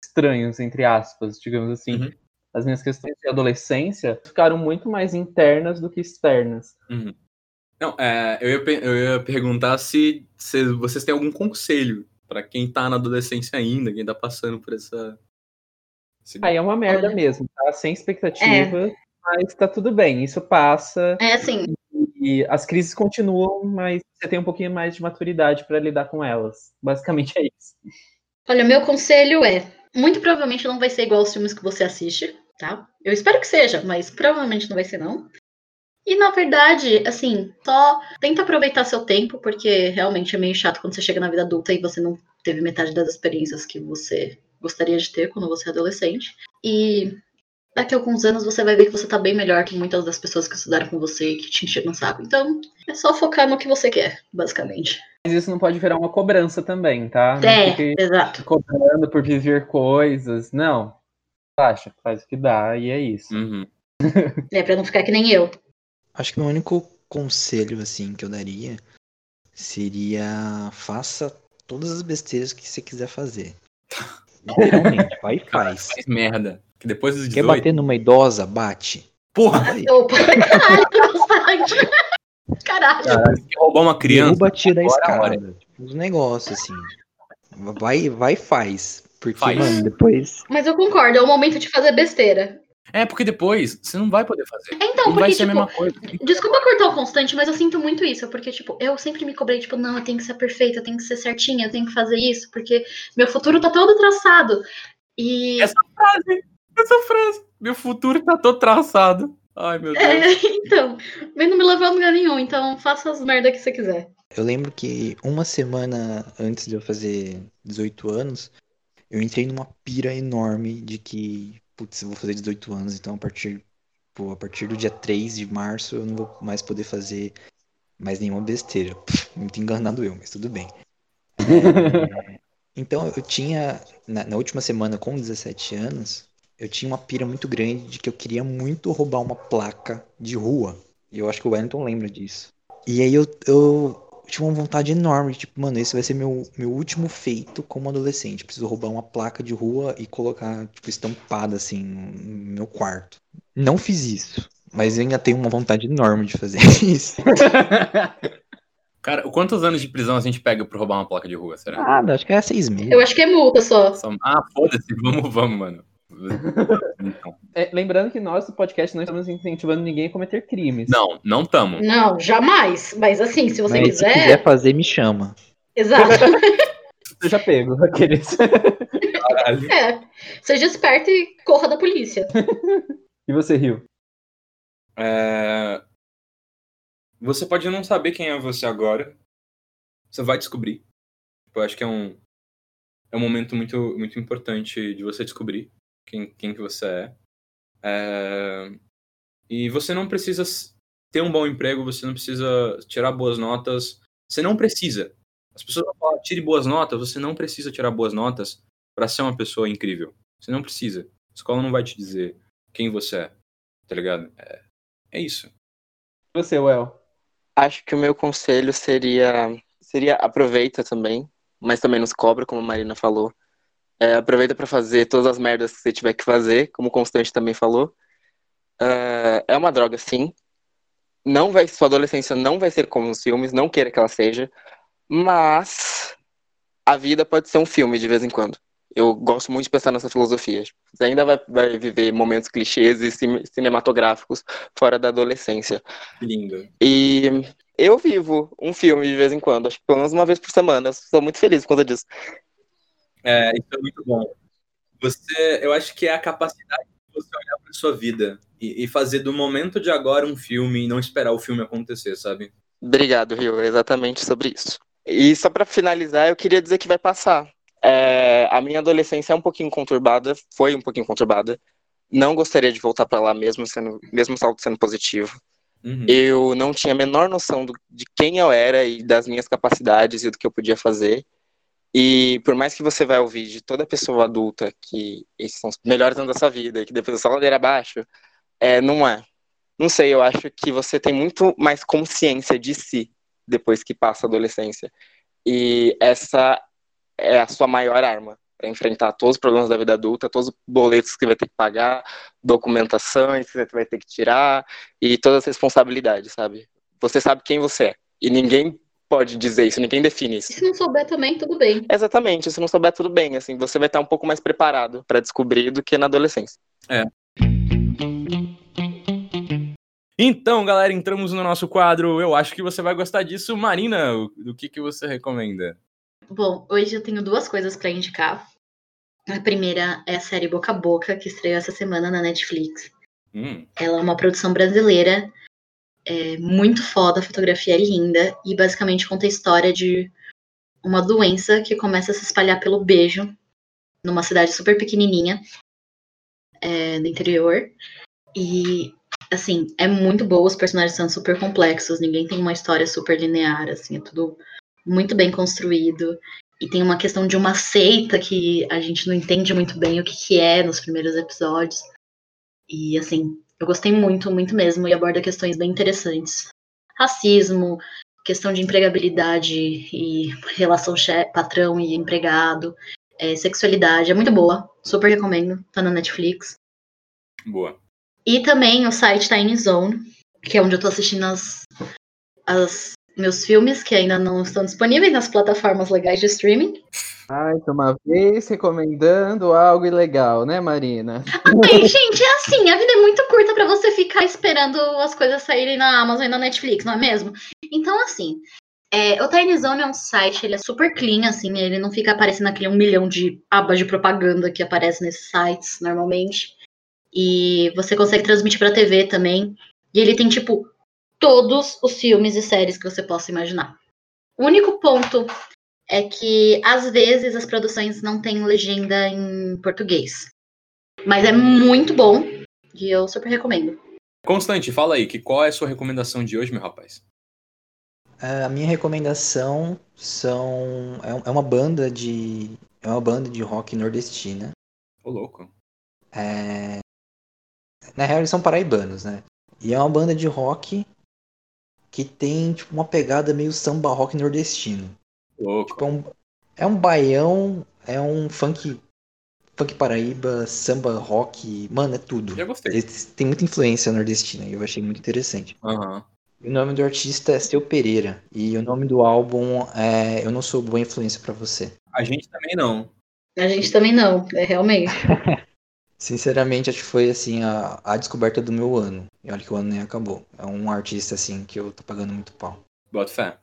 estranhos, entre aspas, digamos assim. Uhum. As minhas questões de adolescência ficaram muito mais internas do que externas. Uhum. Não, é, eu, ia, eu ia perguntar se, se vocês têm algum conselho pra quem tá na adolescência ainda, quem tá passando por essa. esse- Aí é uma merda Olha. mesmo, tá? Sem expectativa, mas tá tudo bem, isso passa É assim, e as crises continuam, mas você tem um pouquinho mais de maturidade pra lidar com elas. Basicamente é isso. Olha, meu conselho é: muito provavelmente não vai ser igual aos filmes que você assiste, tá? Eu espero que seja, mas provavelmente não vai ser, não. E na verdade, assim, só tenta aproveitar seu tempo, porque realmente é meio chato quando você chega na vida adulta e você não teve metade das experiências que você gostaria de ter quando você é adolescente. E daqui a alguns anos você vai ver que você tá bem melhor que muitas das pessoas que estudaram com você e que te encheram no saco. Então, é só focar no que você quer, basicamente. Mas isso não pode virar uma cobrança também, tá? É, exato. cobrando por viver coisas. Não. Relaxa, faz o que dá e é isso. Uhum. É pra não ficar que nem eu. Acho que o único conselho assim que eu daria seria faça todas as besteiras que você quiser fazer. Literalmente, vai e Cara, faz. faz merda. Que depois dos Quer 18. bater numa idosa? Bate. Porra! Vai. Opa, caralho. Caralho. Quer roubar uma criança. Derruba, tira é a hora. escada. Tipo, uns negócios assim. Vai, vai e faz. Porque, Faz. mano, depois. Mas eu concordo, é o momento de fazer besteira. É, porque depois você não vai poder fazer. É, então, não vai porque, ser a tipo, mesma coisa. desculpa cortar o constante, mas eu sinto muito isso, porque, tipo, eu sempre me cobrei, tipo, não, eu tenho que ser perfeita, eu tenho que ser certinha, eu tenho que fazer isso, porque meu futuro tá todo traçado. E. Essa frase, essa frase. Meu futuro tá todo traçado. Ai, meu Deus. É, (laughs) então, mas não me levou a lugar nenhum, então faça as merda que você quiser. Eu lembro que uma semana antes de eu fazer 18 anos, eu entrei numa pira enorme de que, putz, eu vou fazer 18 anos, então a partir, pô, a partir do dia 3 de março eu não vou mais poder fazer mais nenhuma besteira. Pff, muito enganado eu, mas tudo bem. É, (laughs) então eu tinha, na, na última semana com 17 anos, eu tinha uma pira muito grande de que eu queria muito roubar uma placa de rua. E eu acho que o Wellington lembra disso. E aí eu, eu tinha uma vontade enorme, tipo, mano, esse vai ser meu, meu último feito como adolescente. Preciso roubar uma placa de rua e colocar, tipo, estampada assim no meu quarto. Não fiz isso, mas eu ainda tenho uma vontade enorme de fazer (laughs) isso. (laughs) Cara, quantos anos de prisão a gente pega pra roubar uma placa de rua, será? Ah, acho que é seis meses. Eu acho que é multa só. Só- Ah, foda-se, (laughs) vamos, vamos, mano. Então. É, lembrando que nós do podcast não estamos incentivando ninguém a cometer crimes. Não, não tamo. Não, jamais. Mas assim, se você Mas se quiser. quiser fazer, me chama. Exato. (laughs) Seja pego, aqueles. (laughs) É. Seja esperto e corra da polícia. (laughs) e você riu? É, Você pode não saber quem é você agora. Você vai descobrir. Eu acho que é um, é um momento muito, muito importante de você descobrir quem, quem que você é. É, E você não precisa ter um bom emprego, você não precisa tirar boas notas. Você não precisa. As pessoas vão falar, tire boas notas. Você não precisa tirar boas notas para ser uma pessoa incrível. Você não precisa. A escola não vai te dizer quem você é. Tá ligado? É, é isso. E você, Well? Acho que o meu conselho seria seria aproveita também, mas também nos cobra, como a Marina falou. É, aproveita pra fazer todas as merdas que você tiver que fazer, como o Constante também falou. É, é uma droga, sim. Não vai, sua adolescência não vai ser como nos filmes, não queira que ela seja, mas a vida pode ser um filme de vez em quando. Eu gosto muito de pensar nessa filosofia. Você ainda vai, vai viver momentos clichês e cine- cinematográficos fora da adolescência. Lindo. E eu vivo um filme de vez em quando, acho que pelo menos uma vez por semana. Eu sou muito feliz por conta disso. É, isso é muito bom. Você, eu acho que é a capacidade de você olhar para sua vida e, e fazer do momento de agora um filme e não esperar o filme acontecer, sabe? Obrigado, Rio. É exatamente sobre isso. E só pra finalizar, eu queria dizer que vai passar. É, a minha adolescência é um pouquinho conturbada, foi um pouquinho conturbada. Não gostaria de voltar pra lá mesmo sendo, mesmo saldo sendo positivo. Uhum. Eu não tinha a menor noção do- de quem eu era e das minhas capacidades e do que eu podia fazer. E por mais que você vai ouvir de toda pessoa adulta que esses são os melhores anos da sua vida e que depois é só ladeira abaixo, é, não é. Não sei, eu acho que você tem muito mais consciência de si depois que passa a adolescência. E essa é a sua maior arma para enfrentar todos os problemas da vida adulta, todos os boletos que vai ter que pagar, documentações que você vai ter que tirar e todas as responsabilidades, sabe? Você sabe quem você é. E ninguém pode dizer isso, ninguém define isso. E se não souber também, tudo bem. Exatamente, se não souber tudo bem, assim, você vai estar um pouco mais preparado para descobrir do que na adolescência. Então, galera, entramos no nosso quadro. Eu acho que você vai gostar disso. Marina, o- do que, que você recomenda? Bom, hoje eu tenho duas coisas pra indicar. A primeira é a série Boca a Boca, que estreou essa semana na Netflix. Hum, Ela é uma produção brasileira, é muito foda, a fotografia é linda e basicamente conta a história de uma doença que começa a se espalhar pelo beijo numa cidade super pequenininha é, do interior. E, assim, é muito boa, os personagens são super complexos, ninguém tem uma história super linear, assim, é tudo muito bem construído. E tem uma questão de uma seita que a gente não entende muito bem o que, que é nos primeiros episódios. E assim, eu gostei muito, muito mesmo, e aborda questões bem interessantes. Racismo, questão de empregabilidade e relação patrão e empregado, é, sexualidade, é muito boa, super recomendo, tá na Netflix. boa. E também o site Tiny Zone, que é onde eu tô assistindo as, as meus filmes, que ainda não estão disponíveis nas plataformas legais de streaming. Ai, uma vez recomendando algo ilegal, né, Marina? Ai, gente, é assim, a vida é muito curta pra você ficar esperando as coisas saírem na Amazon e na Netflix, não é mesmo? Então, assim, é, o Tiny Zone é um site, ele é super clean, assim, ele não fica aparecendo aquele um milhão de abas de propaganda que aparece nesses sites normalmente. E você consegue transmitir pra TV também. E ele tem, tipo, todos os filmes e séries que você possa imaginar. O único ponto é que, às vezes, as produções não têm legenda em português. Mas é muito bom e eu super recomendo. Constante, fala aí, que qual é a sua recomendação de hoje, meu rapaz? A minha recomendação são é é uma banda de é uma banda de rock nordestina. Ô, louco. É, Na real, eles são paraibanos, né? E é uma banda de rock que tem tipo, uma pegada meio samba rock nordestino. Louco. Tipo, é um, é um baião, é um funk, funk paraíba, samba rock, mano, é tudo. Já gostei. Eles têm muita influência nordestina e eu achei muito interessante. Aham. O nome do artista é Seu Pereira e o nome do álbum é Eu Não Sou Boa Influência Pra Você. A gente também não. A gente também não, é realmente. (laughs) Sinceramente, acho que foi assim a, a descoberta do meu ano. E olha que o ano nem acabou. É um artista assim que eu tô pagando muito pau. Bota fé.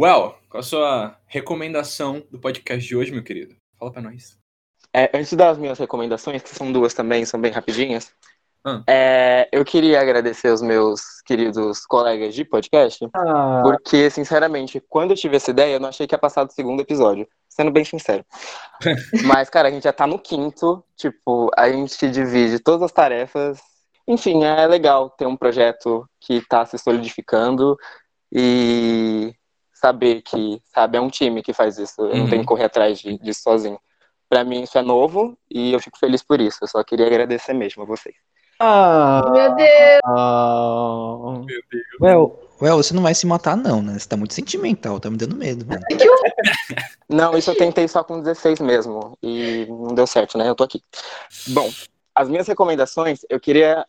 Well, qual a sua recomendação do podcast de hoje, meu querido? Fala pra nós. É, antes das minhas recomendações, que são duas também, são bem rapidinhas, Ah. é, eu queria agradecer aos meus queridos colegas de podcast, Ah, porque, sinceramente, quando eu tive essa ideia, eu não achei que ia passar do segundo episódio, sendo bem sincero. (laughs) Mas, cara, a gente já tá no quinto, tipo, a gente divide todas as tarefas. Enfim, é legal ter um projeto que tá se solidificando e saber que, sabe, é um time que faz isso, eu não Uhum. tenho que correr atrás de- disso sozinho. Pra mim isso é novo e eu fico feliz por isso. Eu só queria agradecer mesmo a vocês. ah, Meu Deus! ah. Meu Deus. Well, well, você não vai se matar não, né? Você tá muito sentimental, tá me dando medo, mano. (laughs) Não, isso eu tentei só com 16 mesmo e não deu certo, né? Eu tô aqui. Bom, as minhas recomendações, eu queria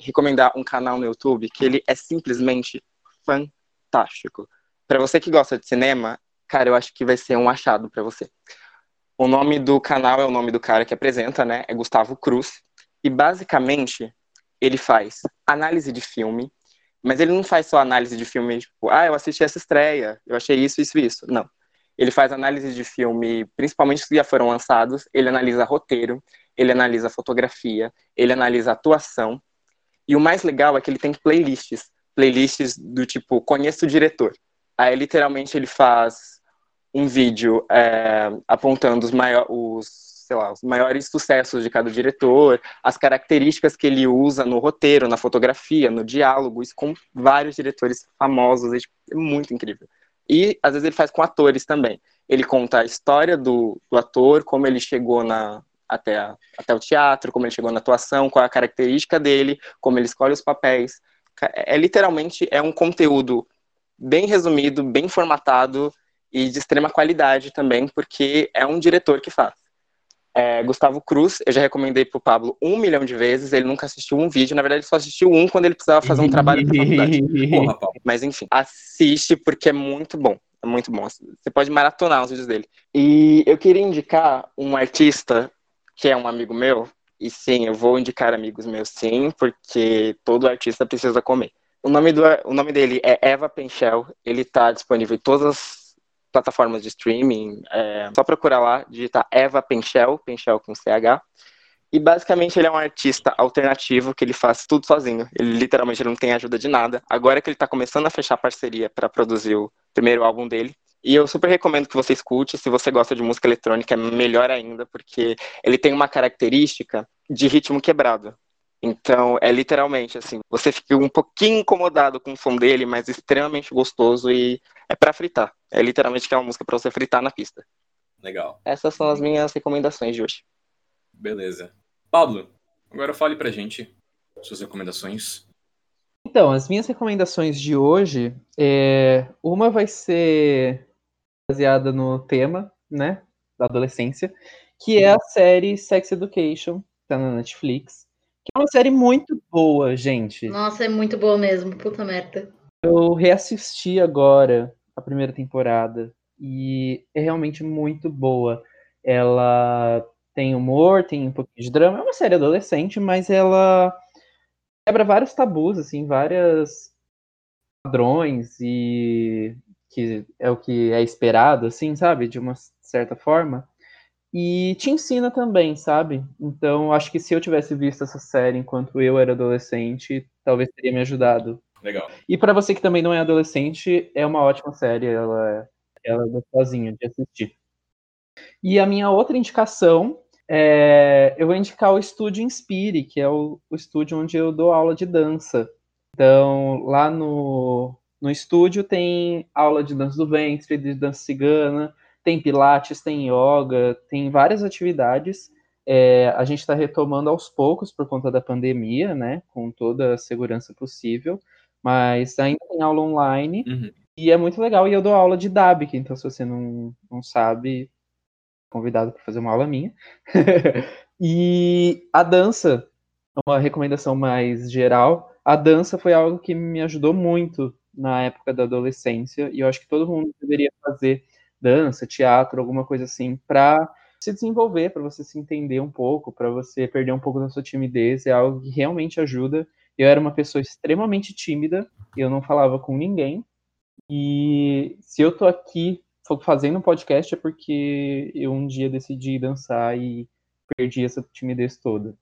recomendar um canal no YouTube que ele é simplesmente fantástico. Pra você que gosta de cinema, cara, eu acho que vai ser um achado pra você. O nome do canal é o nome do cara que apresenta, né? É Gustavo Cruz. E basicamente, ele faz análise de filme, mas ele não faz só análise de filme, tipo, ah, eu assisti essa estreia, eu achei isso, isso, isso. Não. Ele faz análise de filme, principalmente os que já foram lançados, ele analisa roteiro, ele analisa fotografia, ele analisa atuação. E o mais legal é que ele tem playlists, playlists do tipo, conheço o diretor. Aí literalmente ele faz um vídeo é, apontando os, maior, os, sei lá, os maiores sucessos de cada diretor, as características que ele usa no roteiro, na fotografia, no diálogo, isso com vários diretores famosos, é, tipo, é muito incrível. E às vezes ele faz com atores também. Ele conta a história do, do ator, como ele chegou na, até, a, até o teatro, como ele chegou na atuação, qual é a característica dele, como ele escolhe os papéis. É, é literalmente é um conteúdo bem resumido, bem formatado e de extrema qualidade também, porque é um diretor que faz. É, Gustavo Cruz, eu já recomendei pro Pablo um milhão de vezes, ele nunca assistiu um vídeo, na verdade ele só assistiu um quando ele precisava fazer um trabalho pra faculdade. (laughs) Porra, Paulo. Mas enfim, assiste porque é muito bom. É muito bom. Você pode maratonar os vídeos dele. E eu queria indicar um artista que é um amigo meu. E sim, eu vou indicar amigos meus sim, porque todo artista precisa comer. O nome, do, o nome dele é Eva Penchel. Ele tá disponível em todas as plataformas de streaming. É só procurar lá, digitar Eva Penchel, Penchel com CH. E basicamente ele é um artista alternativo que ele faz tudo sozinho. Ele literalmente ele não tem ajuda de nada. Agora que ele tá começando a fechar parceria para produzir o primeiro álbum dele. E eu super recomendo que você escute. Se você gosta de música eletrônica, é melhor ainda, porque ele tem uma característica de ritmo quebrado. Então, é literalmente assim, você fica um pouquinho incomodado com o som dele, mas extremamente gostoso e é para fritar. É literalmente que é uma música para você fritar na pista. Legal. Essas são as minhas recomendações de hoje. Beleza. Pablo, agora fale pra gente suas recomendações. Então, as minhas recomendações de hoje, é... uma vai ser baseada no tema, né, da adolescência, que é a série Sex Education, tá na Netflix, que é uma série muito boa, gente. Nossa, é muito boa mesmo, puta merda. Eu reassisti agora a primeira temporada e é realmente muito boa. Ela tem humor, tem um pouquinho de drama, é uma série adolescente, mas ela quebra vários tabus, assim, vários padrões e que é o que é esperado, assim, sabe, de uma certa forma. E te ensina também, sabe? Então, acho que se eu tivesse visto essa série enquanto eu era adolescente, talvez teria me ajudado. Legal. E para você que também não é adolescente, é uma ótima série, ela, ela é gostosinha de assistir. E a minha outra indicação é, eu vou indicar o Estúdio Inspire, que é o, o estúdio onde eu dou aula de dança. Então, lá no, no estúdio tem aula de dança do ventre, de dança cigana, tem pilates, tem yoga, tem várias atividades. É, a gente está retomando aos poucos por conta da pandemia, né? Com toda a segurança possível. Mas ainda tem aula online Uhum. e é muito legal. E eu dou aula de DABIC, então se você não, não sabe, convidado para fazer uma aula minha. (laughs) e a dança, uma recomendação mais geral, a dança foi algo que me ajudou muito na época da adolescência e eu acho que todo mundo deveria fazer dança, teatro, alguma coisa assim, para se desenvolver, para você se entender um pouco, para você perder um pouco da sua timidez, é algo que realmente ajuda. Eu era uma pessoa extremamente tímida, eu não falava com ninguém. E se eu tô aqui fazendo um podcast é porque eu um dia decidi dançar e perdi essa timidez toda.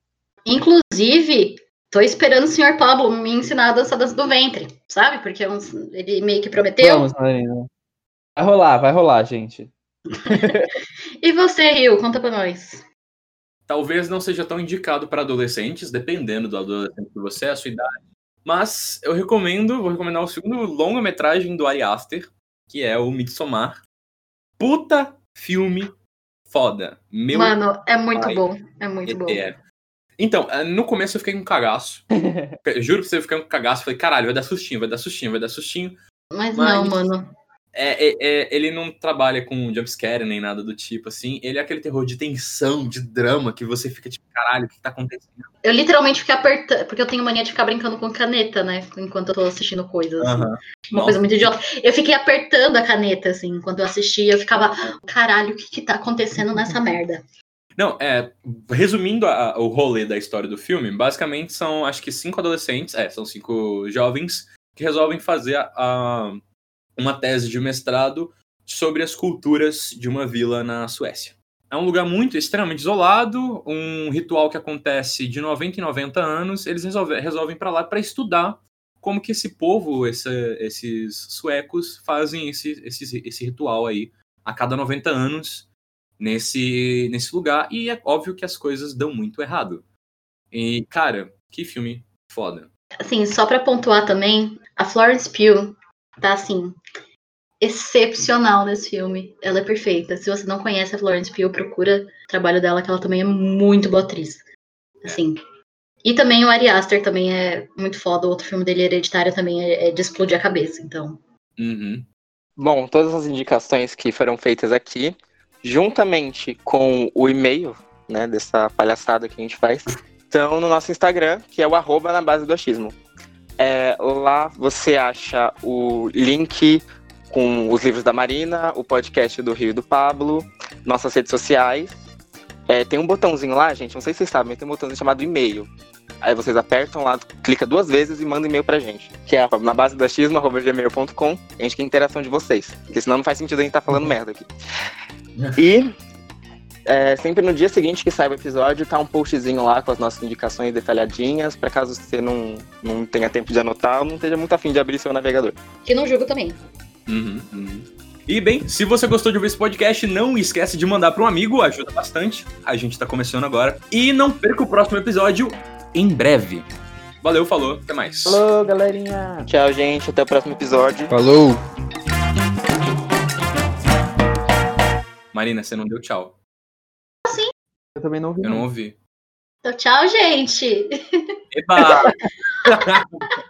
Inclusive, tô esperando o senhor Pablo me ensinar a dança do ventre, sabe? Porque ele meio que prometeu. Vamos, Marina. Vai rolar, vai rolar, gente. (laughs) e você, Rio, conta pra nós. Talvez não seja tão indicado para adolescentes, dependendo do adolescente que você é, a sua idade. Mas eu recomendo, vou recomendar o segundo longa-metragem do Ari Aster, que é o Midsommar. Puta filme foda. Meu Mano, é muito pai. bom. É muito bom. É. Então, no começo eu fiquei com cagaço. (laughs) Juro pra você, eu fiquei com cagaço. Falei, caralho, vai dar sustinho, vai dar sustinho, vai dar sustinho. Mas, Mas- não, mano. É, é- é- ele não trabalha com jumpscare nem nada do tipo, assim. Ele é aquele terror de tensão, de drama, que você fica tipo, caralho, o que tá acontecendo? Eu literalmente fiquei apertando, porque eu tenho mania de ficar brincando com caneta, né? Enquanto eu tô assistindo coisas. assim. Uma Nossa. coisa muito idiota. Eu fiquei apertando a caneta, assim, enquanto eu assistia. Eu ficava, caralho, o que que tá acontecendo nessa merda? Não, é. Resumindo a- o rolê da história do filme, basicamente são, acho que cinco adolescentes, é, são cinco jovens que resolvem fazer a- a- uma tese de mestrado sobre as culturas de uma vila na Suécia. É um lugar muito extremamente isolado, um ritual que acontece de 90 em 90 anos. Eles resolve, resolvem para lá para estudar como que esse povo, esse- esses suecos, fazem esse, esse, esse ritual aí a cada 90 anos nesse, nesse lugar. E é óbvio que as coisas dão muito errado. E, cara, que filme foda. Assim, só pra pontuar também, a Florence Pugh tá, assim, excepcional nesse filme. Ela é perfeita. Se você não conhece a Florence Pugh, procura o trabalho dela, que ela também é muito boa atriz. Assim. E também o Ari Aster também é muito foda. O outro filme dele, Hereditário, também é, é de explodir a cabeça. Então, Uhum. Bom, todas as indicações que foram feitas aqui, juntamente com o e-mail, né, dessa palhaçada que a gente faz, estão no nosso Instagram, que é o arroba na base do achismo. É, lá você acha o link com os livros da Marina, o podcast do Rio e do Pablo, nossas redes sociais. É, tem um botãozinho lá, gente, não sei se vocês sabem, mas tem um botãozinho chamado e-mail. Aí vocês apertam lá, clica duas vezes e manda e-mail pra gente. Que é na base do achismo, arroba gmail.com. A gente quer interação de vocês. Porque senão não faz sentido a gente estar falando merda aqui. E é, sempre no dia seguinte que sai o episódio, tá um postzinho lá com as nossas indicações detalhadinhas, pra caso você não, não tenha tempo de anotar ou não esteja muito afim de abrir seu navegador. que não julgo também. Uhum, uhum. E bem, se você gostou de ouvir esse podcast, não esquece de mandar para um amigo, ajuda bastante. A gente tá começando agora. E não perca o próximo episódio em breve. Valeu, falou, até mais. Falou, galerinha! Tchau, gente. Até o próximo episódio. Falou! Marina, você não deu tchau. Eu também não ouvi. Eu não ouvi. Então, tchau, gente! Eba! (laughs)